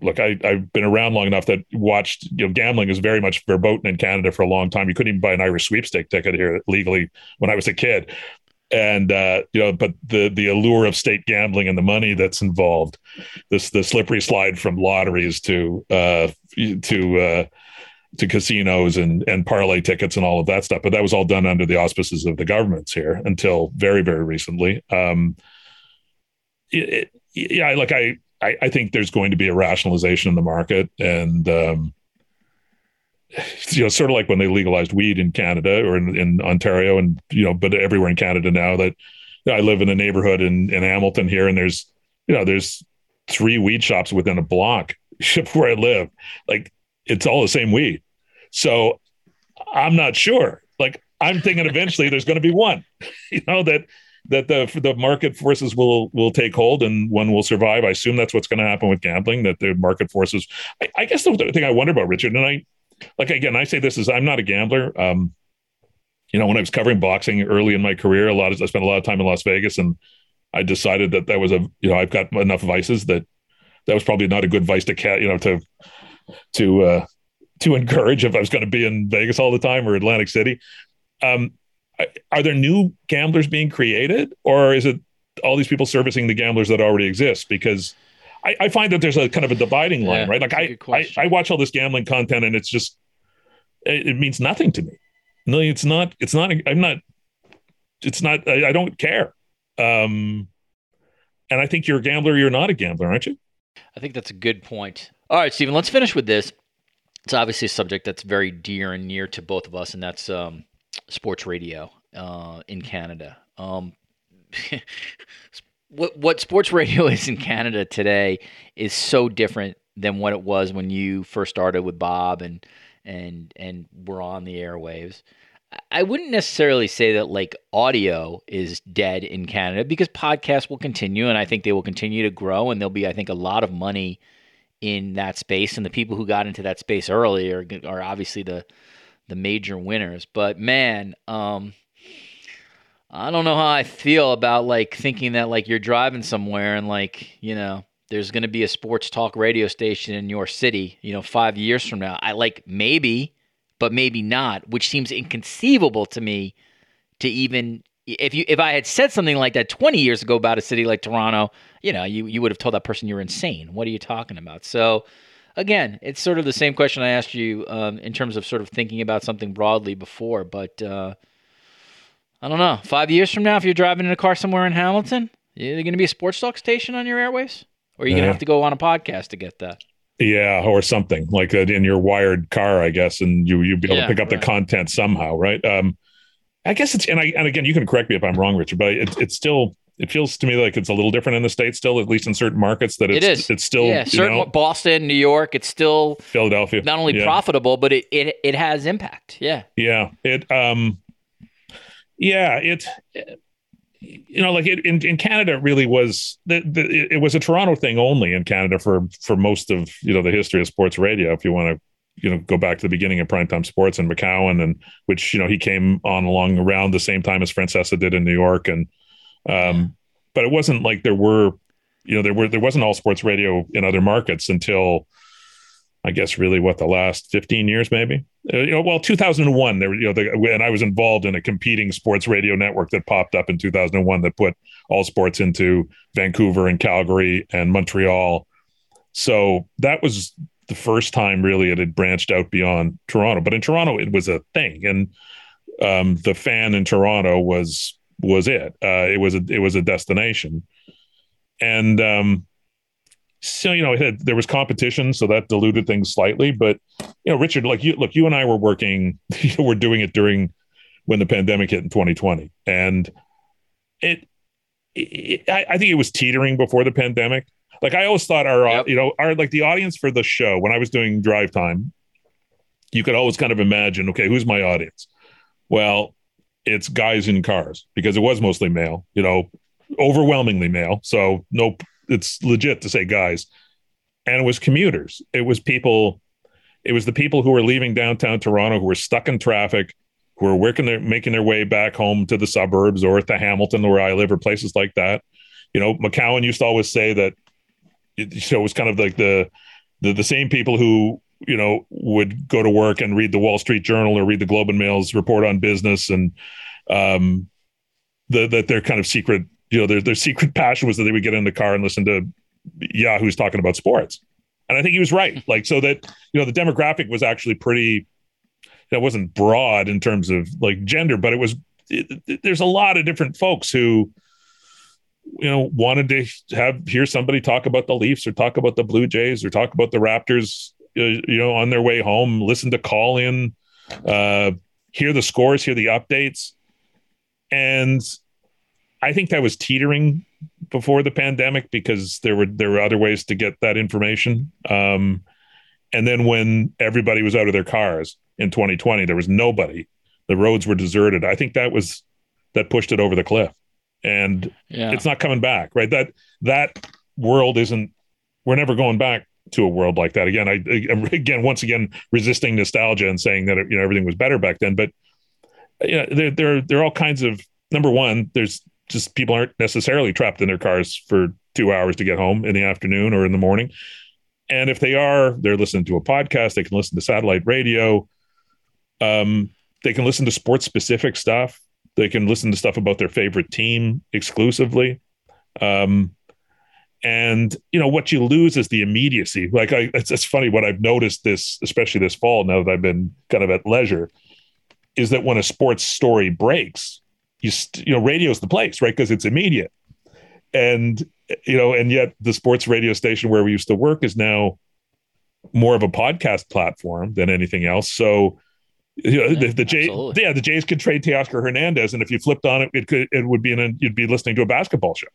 Speaker 6: look, I I've been around long enough that watched you know gambling is very much verboten in Canada for a long time. You couldn't even buy an Irish sweepstake ticket here legally when I was a kid and uh, you know, but the the allure of state gambling and the money that's involved, this the slippery slide from lotteries to uh, to uh, to casinos and and parlay tickets and all of that stuff. But that was all done under the auspices of the governments here until very very recently. Um, it, it, yeah, like I, I I think there's going to be a rationalization in the market and. Um, you know, sort of like when they legalized weed in Canada or in, in Ontario, and you know, but everywhere in Canada now. That you know, I live in a neighborhood in in Hamilton here, and there's you know, there's three weed shops within a block [laughs] where I live. Like it's all the same weed. So I'm not sure. Like I'm thinking eventually there's going to be one. [laughs] You know that that the the market forces will will take hold and one will survive. I assume that's what's going to happen with gambling. That the market forces. I, I guess the thing I wonder about Richard and I like again, I say this is I'm not a gambler. Um, you know, when I was covering boxing early in my career, a lot of I spent a lot of time in Las Vegas, and I decided that that was a you know I've got enough vices that that was probably not a good vice to cat you know to to uh, to encourage if I was going to be in Vegas all the time or Atlantic City. Um, are there new gamblers being created, or is it all these people servicing the gamblers that already exist? Because I, I find that there's a kind of a dividing line,
Speaker 2: Yeah,
Speaker 6: right? Like I, I. I watch all this gambling content, and it's just it, it means nothing to me. No, it's not. It's not. I'm not. It's not. I, I don't care. Um, and I think you're a gambler. You're not a gambler, aren't you?
Speaker 2: I think that's a good point. All right, Stephen, let's finish with this. It's obviously a subject that's very dear and near to both of us, and that's um, sports radio uh, in Canada. Um, [laughs] what what sports radio [laughs] is in Canada today is so different than what it was when you first started with Bob and and and were on the airwaves. I wouldn't necessarily say that like audio is dead in Canada because podcasts will continue and I think they will continue to grow and there'll be I think a lot of money in that space and the people who got into that space early are, are obviously the the major winners. But man, um, I don't know how I feel about like thinking that like you're driving somewhere and like you know there's going to be a sports talk radio station in your city, you know, five years from now. I like maybe, but maybe not, which seems inconceivable to me to even if you if I had said something like that 20 years ago about a city like Toronto, you know, you you would have told that person you're insane. What are you talking about? So again, it's sort of the same question I asked you um, in terms of sort of thinking about something broadly before, but uh, I don't know. Five years from now, if you're driving in a car somewhere in Hamilton, is there going to be a sports talk station on your airways, or are you going to have to go on a podcast to get that?
Speaker 6: Yeah, or something like that in your wired car, I guess, and you you'd be able
Speaker 2: Yeah,
Speaker 6: to pick up
Speaker 2: right.
Speaker 6: the content somehow, right? Um, I guess it's and I and again, you can correct me if I'm wrong, Richard, but it, it's still it feels to me like it's a little different in the states still, at least in certain markets. That it's,
Speaker 2: It is.
Speaker 6: It's still
Speaker 2: yeah, certain
Speaker 6: know,
Speaker 2: Boston, New York, it's still
Speaker 6: Philadelphia,
Speaker 2: not only
Speaker 6: Yeah.
Speaker 2: profitable, but it, it it has impact. Yeah.
Speaker 6: Yeah, it um yeah, it you know like it, in in Canada it really was the, the it, it was a Toronto thing only in Canada for for most of you know the history of sports radio if you want to you know go back to the beginning of primetime sports and McCown and which you know he came on along around the same time as Francesa did in New York and um but it wasn't like there were you know there were there wasn't all sports radio in other markets until I guess really what the last 15 years maybe uh, you know, well, 2001, there, you know, the, and I was involved in a competing sports radio network that popped up in 2001 that put all sports into Vancouver and Calgary and Montreal. So that was the first time really it had branched out beyond Toronto. But in Toronto, it was a thing, and um, the fan in Toronto was was it. Uh, it was a it was a destination, and um, so you know, it had, there was competition, so that diluted things slightly. But you know, Richard, like you, look, you and I were working, [laughs] you know, we're doing it during when the pandemic hit in 2020, and it, it I, I think it was teetering before the pandemic. Like I always thought our,
Speaker 2: Yep.
Speaker 6: you know, our like the audience for the show when I was doing drive time, you could always kind of imagine, okay, who's my audience? Well, it's guys in cars because it was mostly male, you know, overwhelmingly male. So no, it's legit to say guys, and it was commuters. It was people it was the people who were leaving downtown Toronto who were stuck in traffic, who were working their making their way back home to the suburbs or to Hamilton, where I live, or places like that. You know, McCown used to always say that it, know, it was kind of like the, the the same people who you know would go to work and read the Wall Street Journal or read the Globe and Mail's report on business and um the that their kind of secret you know their their secret [laughs] passion was that they would get in the car and listen to Yahoo's talking about sports. And I think he was right. [laughs] Like so that you know the demographic was actually pretty that wasn't broad in terms of like gender, but it was it, it- there's a lot of different folks who you know wanted to have hear somebody talk about the Leafs or talk about the Blue Jays or talk about the Raptors you know on their way home, listen to call in, uh hear the scores, hear the updates. And I think that was teetering before the pandemic because there were there were other ways to get that information. Um, and then when everybody was out of their cars in 2020, there was nobody. The roads were deserted. I think that was that pushed it over the cliff, and
Speaker 2: Yeah.
Speaker 6: it's not coming back. Right that that world isn't. We're never going back to a world like that again. I again once again resisting nostalgia and saying that you know everything was better back then, but you know there there there are all kinds of number one. There's just people aren't necessarily trapped in their cars for two hours to get home in the afternoon or in the morning. And if they are, they're listening to a podcast. They can listen to satellite radio. Um, they can listen to sports specific stuff. They can listen to stuff about their favorite team exclusively. Um, and you know what you lose is the immediacy. Like I, it's, it's funny what I've noticed this, especially this fall. Now that I've been kind of at leisure, is that when a sports story breaks, you st- you know radio's the place, right? Because it's immediate, and you know, and yet the sports radio station where we used to work is now more of a podcast platform than anything else. So. You know, the, the Jays, yeah, the Jays could trade Teoscar Hernandez, and if you flipped on it, it could it would be in a, you'd be listening to a basketball show,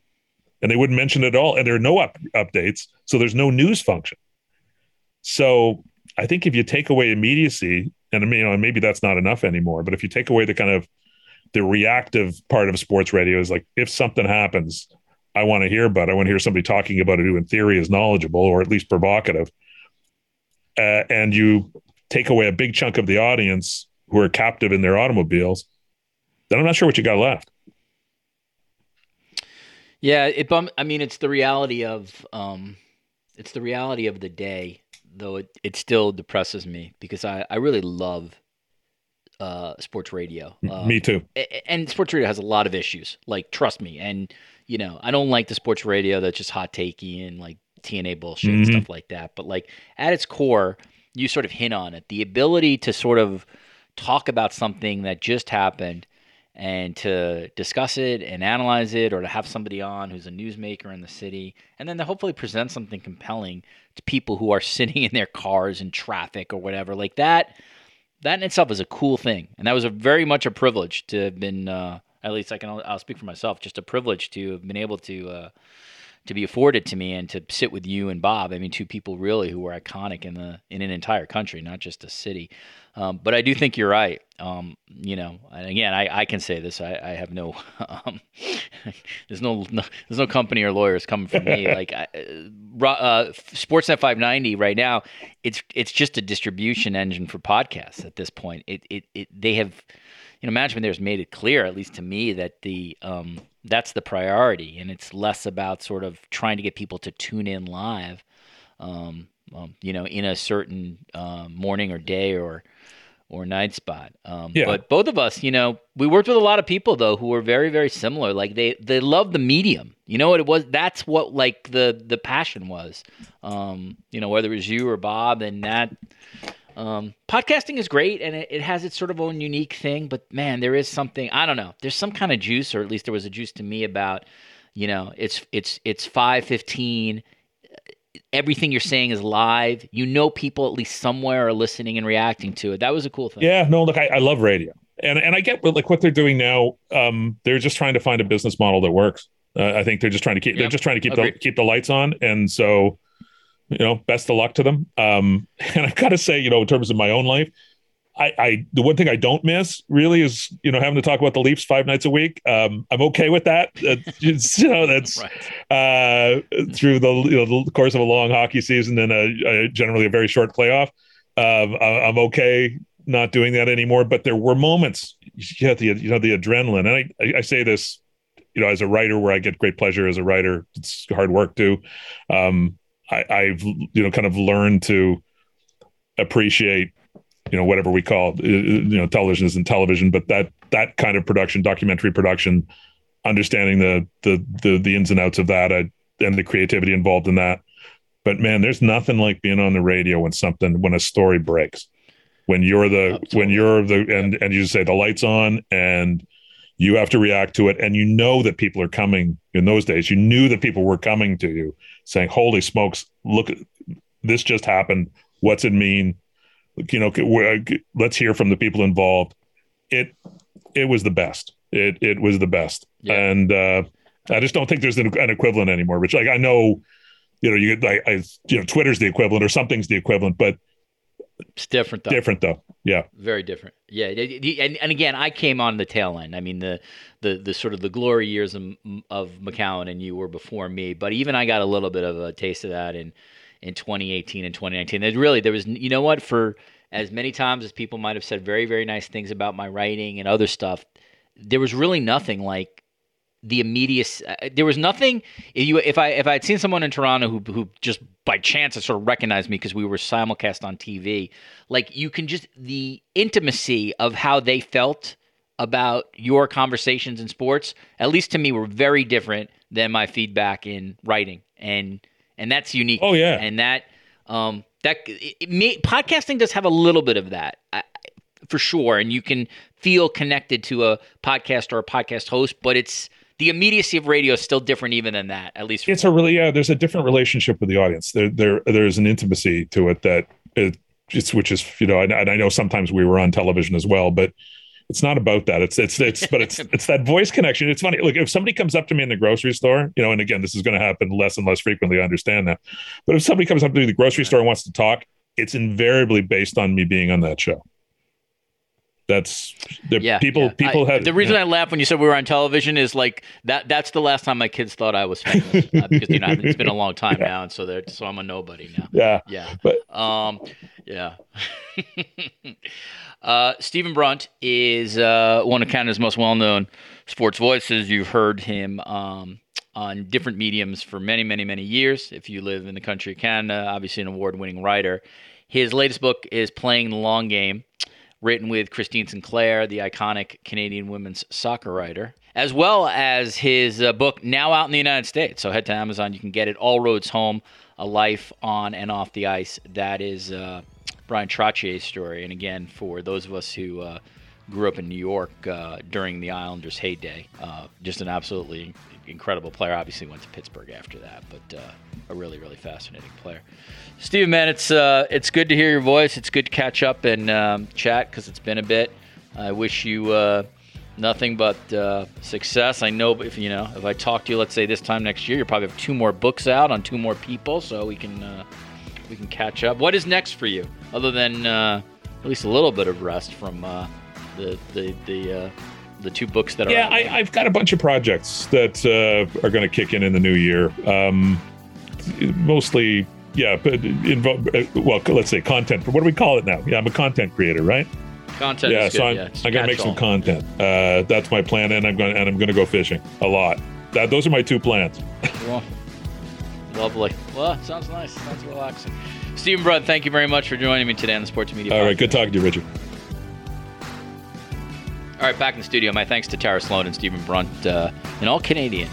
Speaker 6: and they wouldn't mention it at all, and there are no up, updates, so there's no news function. So I think if you take away immediacy, and you know, maybe that's not enough anymore, but if you take away the kind of the reactive part of sports radio is like if something happens, I want to hear about it. I want to hear somebody talking about it who, in theory, is knowledgeable or at least provocative. Uh, and you take away a big chunk of the audience who are captive in their automobiles, then I'm not sure what you got left.
Speaker 2: Yeah, it bum. I mean, it's the reality of um, it's the reality of the day. Though it, it still depresses me because I, I really love uh, sports radio. Uh,
Speaker 6: me too.
Speaker 2: And sports radio has a lot of issues. Like, trust me. And you know, I don't like the sports radio that's just hot takey and like TNA bullshit mm-hmm. and stuff like that. But like at its core, you sort of hint on it. The ability to sort of talk about something that just happened and to discuss it and analyze it or to have somebody on who's a newsmaker in the city and then to hopefully present something compelling to people who are [laughs] sitting in their cars in traffic or whatever. Like that that in itself is a cool thing and that was a very much a privilege to have been uh, at least i can i'll speak for myself just a privilege to have been able to uh, to be afforded to me and to sit with you and Bob. I mean, two people really who were iconic in the in an entire country, not just a city. Um, but I do think you're right. Um, you know, and again, I, I can say this. I, I have no, [laughs] um, [laughs] there's no, no, there's no company or lawyers coming for me. [laughs] like I, uh, Sportsnet 590 right now, it's it's just a distribution engine for podcasts at this point. It it, it they have, you know, management there has made it clear, at least to me, that the um, that's the priority, and it's less about sort of trying to get people to tune in live, um, um, you know, in a certain uh, morning or day or or night spot. Um, yeah. But both of us, you know, we worked with a lot of people though who were very very similar. Like they they love the medium. You know what it was? That's what like the the passion was. Um, you know, whether it was you or Bob, and that um, podcasting is great and it, it, has its sort of own unique thing, but man, there is something I don't know. There's some kind of juice, or at least there was a juice to me about, you know, it's it's it's five fifteen. Everything you're saying is live. You know, people at least somewhere are listening and reacting to it. That was a cool thing.
Speaker 6: Yeah, no, look, I, I love radio, and and I get like what they're doing now. Um, they're just trying to find a business model that works. Uh, I think they're just trying to keep yep. they're just trying to keep Agreed. the keep the lights on, and so you know, best of luck to them. Um, [laughs] and I've got to say, you know, in terms of my own life, I, I, the one thing I don't miss really is you know having to talk about the Leafs five nights a week. Um, I'm okay with that. [laughs] It's, [laughs] you know that's right. uh, through the, you know, the course of a long hockey season and a, a generally a very short playoff. Um, I, am okay not doing that anymore. But there were moments you had the you know the adrenaline, and I, I say this you know as a writer where I get great pleasure as a writer. It's hard work too. Um, I, I've you know kind of learned to appreciate you know whatever we call uh, you know television isn't television but that that kind of production documentary production understanding the the the, the ins and outs of that uh, and the creativity involved in that but man there's nothing like being on the radio when something when a story breaks when you're the Absolutely. when you're the and and you say the lights on and you have to react to it. And you know that people are coming in those days. You knew that people were coming to you saying holy smokes look this just happened. What's it mean? You know let's hear from the people involved. It it was the best. It it was the best. Yeah. and uh i just don't think there's an, an, equivalent anymore which like i know you know you I, I you know twitter's the equivalent or something's the equivalent but
Speaker 2: it's different though.
Speaker 6: Different though. Yeah.
Speaker 2: Very different. Yeah. And, and again, I came on the tail end. I mean, the the the sort of the glory years of, of McCown and you were before me, but even I got a little bit of a taste of that in in 2018 and 2019. It really there was you know what for as many times as people might have said very very nice things about my writing and other stuff, there was really nothing like the immediacy. Uh, there was nothing. If you if I if I had seen someone in Toronto who who just by chance had sort of recognized me because we were simulcast on TV, like you can just the intimacy of how they felt about your conversations in sports, at least to me, were very different than my feedback in writing, and and that's unique.
Speaker 6: Oh yeah,
Speaker 2: and that um that it, it may, podcasting does have a little bit of that. I, for sure, and you can feel connected to a podcast or a podcast host, but it's the immediacy of radio is still different even than that at least
Speaker 6: it's a really yeah there's a different relationship with the audience there there there's an intimacy to it that it just which is you know and, and i know sometimes we were on television as well but it's not about that. It's it's it's but it's [laughs] it's that voice connection. It's funny. Look, if somebody comes up to me in the grocery store, you know, and again, this is going to happen less and less frequently. I understand that, but if somebody comes up to me in the grocery store and wants to talk, it's invariably based on me being on that show. That's the yeah, people. Yeah. People
Speaker 2: I,
Speaker 6: had
Speaker 2: the reason I laughed when you said we were on television is like that. That's the last time my kids thought I was famous uh, because you know it's been a long [laughs] time now, and so they're so I'm a nobody now.
Speaker 6: Yeah,
Speaker 2: yeah. But um, Yeah. [laughs] uh, Stephen Brunt is uh, one of Canada's most well known sports voices. You've heard him um, on different mediums for many, many, many years. If you live in the country of Canada, obviously an award winning writer. His latest book is Playing the Long Game, written with Christine Sinclair, the iconic Canadian women's soccer writer, as well as his uh, book now out in the United States. So head to Amazon, you can get it. All Roads Home A Life on and Off the Ice. That is uh, Bryan Trottier's story. And again, for those of us who uh, grew up in New York uh, during the Islanders' heyday, uh, just an absolutely incredible player. Obviously, went to Pittsburgh after that, but uh, a really, really fascinating player. Stephen, man, it's uh, it's good to hear your voice. It's good to catch up and um, chat because it's been a bit. I wish you uh, nothing but uh, success. I know if you know if I talk to you, let's say this time next year, you probably have two more books out on two more people, so we can uh, we can catch up. What is next for you, other than uh, at least a little bit of rest from uh, the the the the two books that are
Speaker 6: yeah I, have got a bunch of projects that uh, are going to kick in in the new year um, mostly yeah but involve well let's say content what do we call it now? Yeah i'm a content creator right?
Speaker 2: Content
Speaker 6: yeah so i'm,
Speaker 2: yeah,
Speaker 6: I'm gonna make some content. Uh, that's my plan and i'm going and i'm gonna go fishing a lot. That those are my two plans. [laughs]
Speaker 2: Well, lovely. Well sounds nice. Sounds relaxing. Stephen Brunt, thank you very much for joining me today on the Sports Media.
Speaker 6: All
Speaker 2: Podcast.
Speaker 6: right, good talking to you, Richard.
Speaker 2: All right, back in the studio. My thanks to Tara Slone and Stephen Brunt, uh, an all Canadian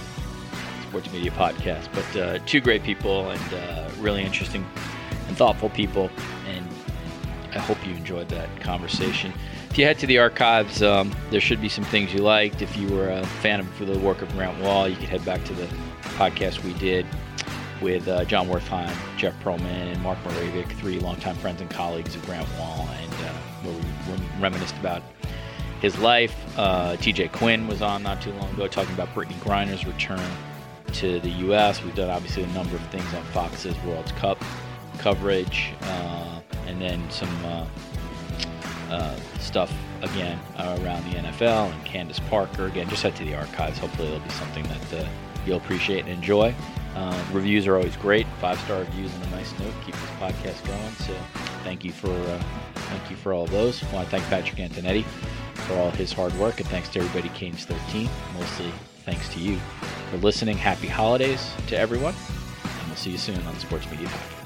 Speaker 2: sports media podcast, but uh, two great people and uh, really interesting and thoughtful people. And I hope you enjoyed that conversation. If you head to the archives, um, there should be some things you liked. If you were a fan of the work of Grant Wahl, you could head back to the podcast we did with uh, Jon Wertheim, Jeff Pearlman, and Mark Mravic, three longtime friends and colleagues of Grant Wahl, and uh, where we reminisced about his life. Uh, TJ Quinn was on not too long ago talking about Brittney Griner's return to the U.S. We've done obviously a number of things on Fox's World Cup coverage, uh, and then some uh, uh stuff again around the NFL and Candace Parker. Again, just head to the archives. Hopefully, it'll be something that uh, you'll appreciate and enjoy. Uh, reviews are always great. Five star reviews and a nice note keep this podcast going. So, thank you for thank you for all those. I want to thank Patrick Antonetti for all his hard work, and thanks to everybody Canes 13. Mostly thanks to you for listening. Happy holidays to everyone, and we'll see you soon on the Sports Media Podcast.